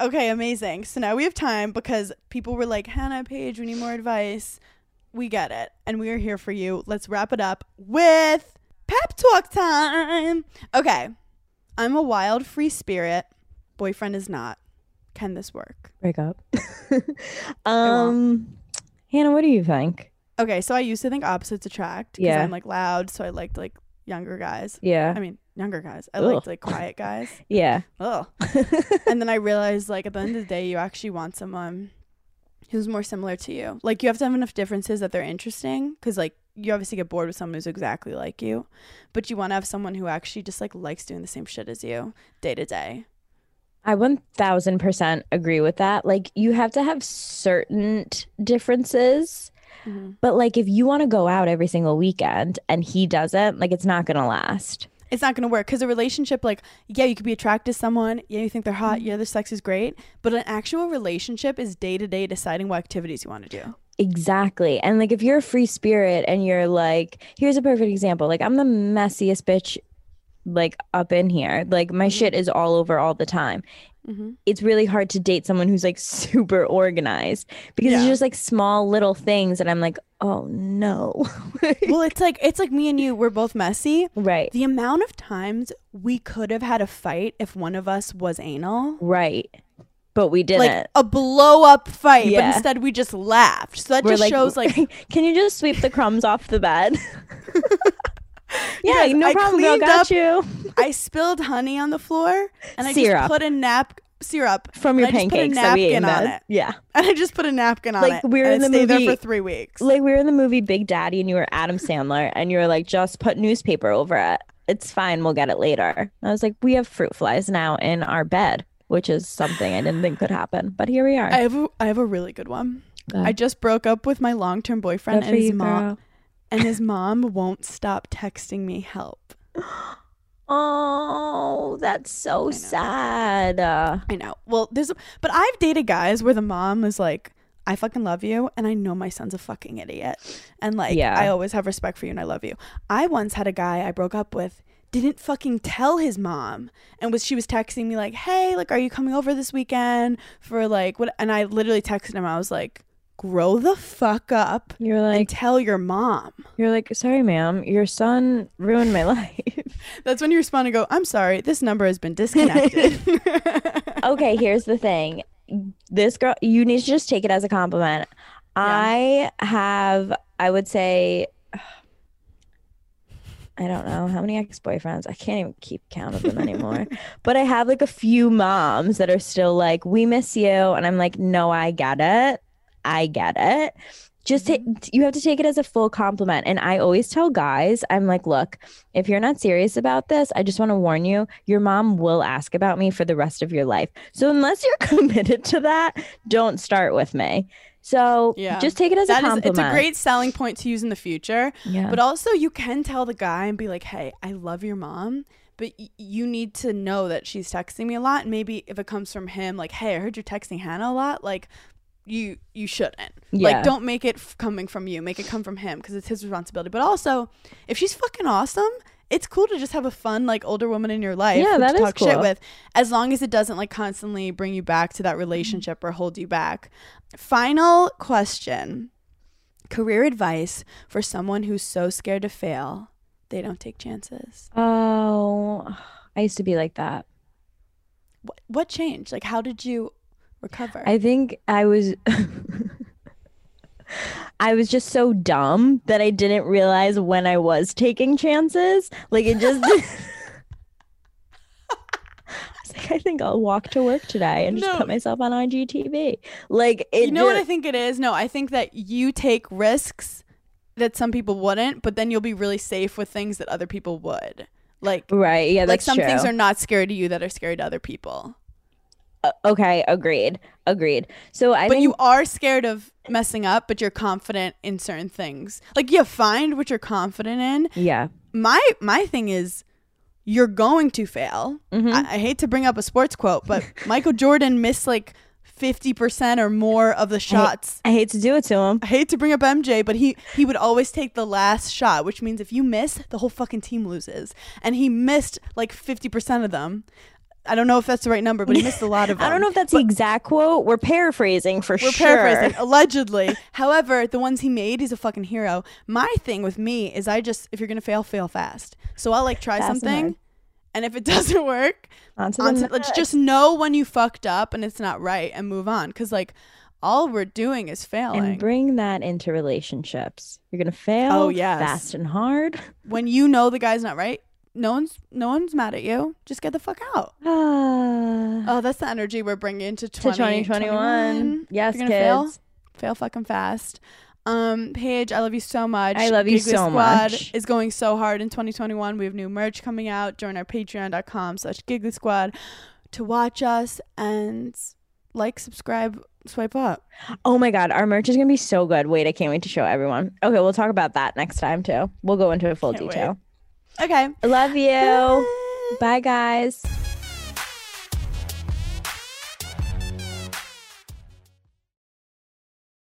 Speaker 4: Okay, amazing. So now we have time because people were like, Hannah Paige, we need more advice. We get it. And we are here for you. Let's wrap it up with pep talk time. Okay. I'm a wild free spirit. Boyfriend is not. Can this work?
Speaker 5: Break up. um, Hannah, what do you think?
Speaker 4: Okay, so I used to think opposites attract because
Speaker 5: Yeah.
Speaker 4: I'm like loud, so I liked like younger guys.
Speaker 5: Yeah.
Speaker 4: I mean, younger guys. I
Speaker 5: Ugh.
Speaker 4: liked like quiet guys.
Speaker 5: Yeah.
Speaker 4: Oh. and then I realized, like, at the end of the day, you actually want someone who's more similar to you. Like, you have to have enough differences that they're interesting because, like, you obviously get bored with someone who's exactly like you, but you want to have someone who actually just like likes doing the same shit as you day to day.
Speaker 5: I 1000% agree with that. Like, you have to have certain differences, mm-hmm. but like, if you want to go out every single weekend and he doesn't, like, it's not going to last.
Speaker 4: It's not going to work because a relationship, like, yeah, you could be attracted to someone. Yeah, you think they're hot. Yeah, mm-hmm. their sex is great. But an actual relationship is day to day deciding what activities you want to do.
Speaker 5: Exactly. And like if you're a free spirit and you're like, here's a perfect example. Like I'm the messiest bitch like up in here. Like my mm-hmm. shit is all over all the time. Mm-hmm. It's really hard to date someone who's like super organized because it's just like small little things and I'm like, "Oh no."
Speaker 4: well, it's like it's like me and you. We're both messy.
Speaker 5: right.
Speaker 4: The amount of times we could have had a fight if one of us was anal.
Speaker 5: Right. But we didn't.
Speaker 4: like a blow up fight, but instead we just laughed. So that
Speaker 5: We're
Speaker 4: just shows like
Speaker 5: can you just sweep the crumbs off the bed? yeah, no
Speaker 4: I
Speaker 5: problem. girl.
Speaker 4: cleaned
Speaker 5: Got
Speaker 4: up-
Speaker 5: you.
Speaker 4: I spilled honey on the floor and I
Speaker 5: Syrup.
Speaker 4: just put a nap syrup
Speaker 5: From
Speaker 4: and
Speaker 5: your
Speaker 4: I put a
Speaker 5: pancakes that we ate
Speaker 4: on it.
Speaker 5: Yeah.
Speaker 4: And I just put a napkin on it.
Speaker 5: Like,
Speaker 4: it.
Speaker 5: we were
Speaker 4: and
Speaker 5: in the
Speaker 4: stayed there
Speaker 5: movie-
Speaker 4: for three weeks.
Speaker 5: Like we were in the movie Big Daddy and you were Adam Sandler and you were like, just put newspaper over it. It's fine. We'll get it later. I was like, we have fruit flies now in our bed, which is something I didn't think could happen. But here we are.
Speaker 4: I have a, I have a really good one.
Speaker 5: Go ahead.
Speaker 4: I just broke up with my long term boyfriend
Speaker 5: Good
Speaker 4: and his mom
Speaker 5: girl.
Speaker 4: And his mom won't stop texting me help.
Speaker 5: Oh, that's so sad. Uh,
Speaker 4: I know. Well, there's, but I've dated guys where the mom is like, "I fucking love you," and I know my son's a fucking idiot, and like,
Speaker 5: Yeah.
Speaker 4: I always have respect for you and I love you. I once had a guy I broke up with didn't fucking tell his mom and was she was texting me like hey like are you coming over this weekend for like what and i literally texted him i was like grow the fuck up
Speaker 5: You're
Speaker 4: and
Speaker 5: like,
Speaker 4: tell your mom
Speaker 5: you're like, sorry, ma'am, your son ruined my life.
Speaker 4: that's when you respond and go i'm sorry this number has been disconnected
Speaker 5: okay, here's the thing. This girl, you need to just take it as a compliment. I have, I would say, I don't know how many ex boyfriends. I can't even keep count of them anymore. but I have like a few moms that are still like, we miss you. And I'm like, no, I get it. I get it. Just ta- mm-hmm. you have to take it as a full compliment. And I always tell guys, I'm like, look, if you're not serious about this, I just want to warn you, your mom will ask about me for the rest of your life. So unless you're committed to that, don't start with me. So
Speaker 4: Yeah.
Speaker 5: just take it as
Speaker 4: That
Speaker 5: a
Speaker 4: is,
Speaker 5: compliment.
Speaker 4: it's a great selling point to use in the future.
Speaker 5: Yeah.
Speaker 4: But also, you can tell the guy and be like, "Hey, I love your mom, but y- you need to know that she's texting me a lot. And maybe if it comes from him, like, "Hey, I heard you're texting Hannah a lot," like. You you shouldn't.
Speaker 5: Yeah.
Speaker 4: like don't make it f- coming from you. Make it come from him because it's his responsibility. But also if she's fucking awesome it's cool to just have a fun like older woman in your life
Speaker 5: Yeah, that
Speaker 4: to talk shit with. As long as it doesn't like constantly bring you back to that relationship or hold you back. Final question. Career advice for someone who's so scared to fail. They don't take chances.
Speaker 5: Oh, I used to be like that.
Speaker 4: what, what changed? Like how did you recover
Speaker 5: I think I was I was just so dumb that I didn't realize when I was taking chances. Like it just I was I think I'll walk to work today and just
Speaker 4: No.
Speaker 5: put myself on IGTV. Like it
Speaker 4: you know what I think it is? No, I think that you take risks that some people wouldn't, but then you'll be really safe with things that other people would. Like,
Speaker 5: Right, yeah,
Speaker 4: like some things are not scary to you that are scary to other people.
Speaker 5: Uh, okay, agreed. Agreed. So I
Speaker 4: but
Speaker 5: think
Speaker 4: you are scared of messing up, but you're confident in certain things. Like you find what you're confident in.
Speaker 5: yeah.
Speaker 4: My my thing is you're going to fail.
Speaker 5: Mm-hmm.
Speaker 4: I, I hate to bring up a sports quote, but Michael Jordan missed like 50% or more of the shots.
Speaker 5: I hate to do it to him.
Speaker 4: I hate to bring up MJ, but he he would always take the last shot, which means if you miss, the whole fucking team loses. And he missed like 50% of them. I don't know if that's the right number, but he missed a lot of them.
Speaker 5: I don't know if that's the exact quote. We're paraphrasing for sure.
Speaker 4: We're paraphrasing, allegedly. However, the ones he made, he's a fucking hero. My thing with me is I just, if you're gonna fail, fail fast. So I'll like try
Speaker 5: Fast
Speaker 4: something,
Speaker 5: hard.
Speaker 4: and if it doesn't work,
Speaker 5: On to the
Speaker 4: on to- let's just know when you fucked up and it's not right and move on. Because like all we're doing is failing.
Speaker 5: and bring that into relationships. You're gonna fail.
Speaker 4: Oh, yes.
Speaker 5: fast and hard.
Speaker 4: when you know the guy's not right, no one's no one's mad at you. Just get the fuck out.
Speaker 5: Ah,
Speaker 4: Oh, that's the energy we're bringing into
Speaker 5: to
Speaker 4: 2021.
Speaker 5: 2021. Yes,
Speaker 4: gonna fail,
Speaker 5: kids.
Speaker 4: fail fucking fast. Um, Paige, I love you so much.
Speaker 5: I love you
Speaker 4: Giggly
Speaker 5: so
Speaker 4: Squad
Speaker 5: much.
Speaker 4: is going so hard in 2021. We have new merch coming out. Join our patreon.com slash giggly squad to watch us and like, subscribe, swipe up.
Speaker 5: Oh my god, our merch is gonna be so good. Wait, I can't wait to show everyone. Okay, we'll talk about that next time too. We'll go into a full
Speaker 4: Can't wait. Okay.
Speaker 5: I love you.
Speaker 4: Bye.
Speaker 5: Bye guys.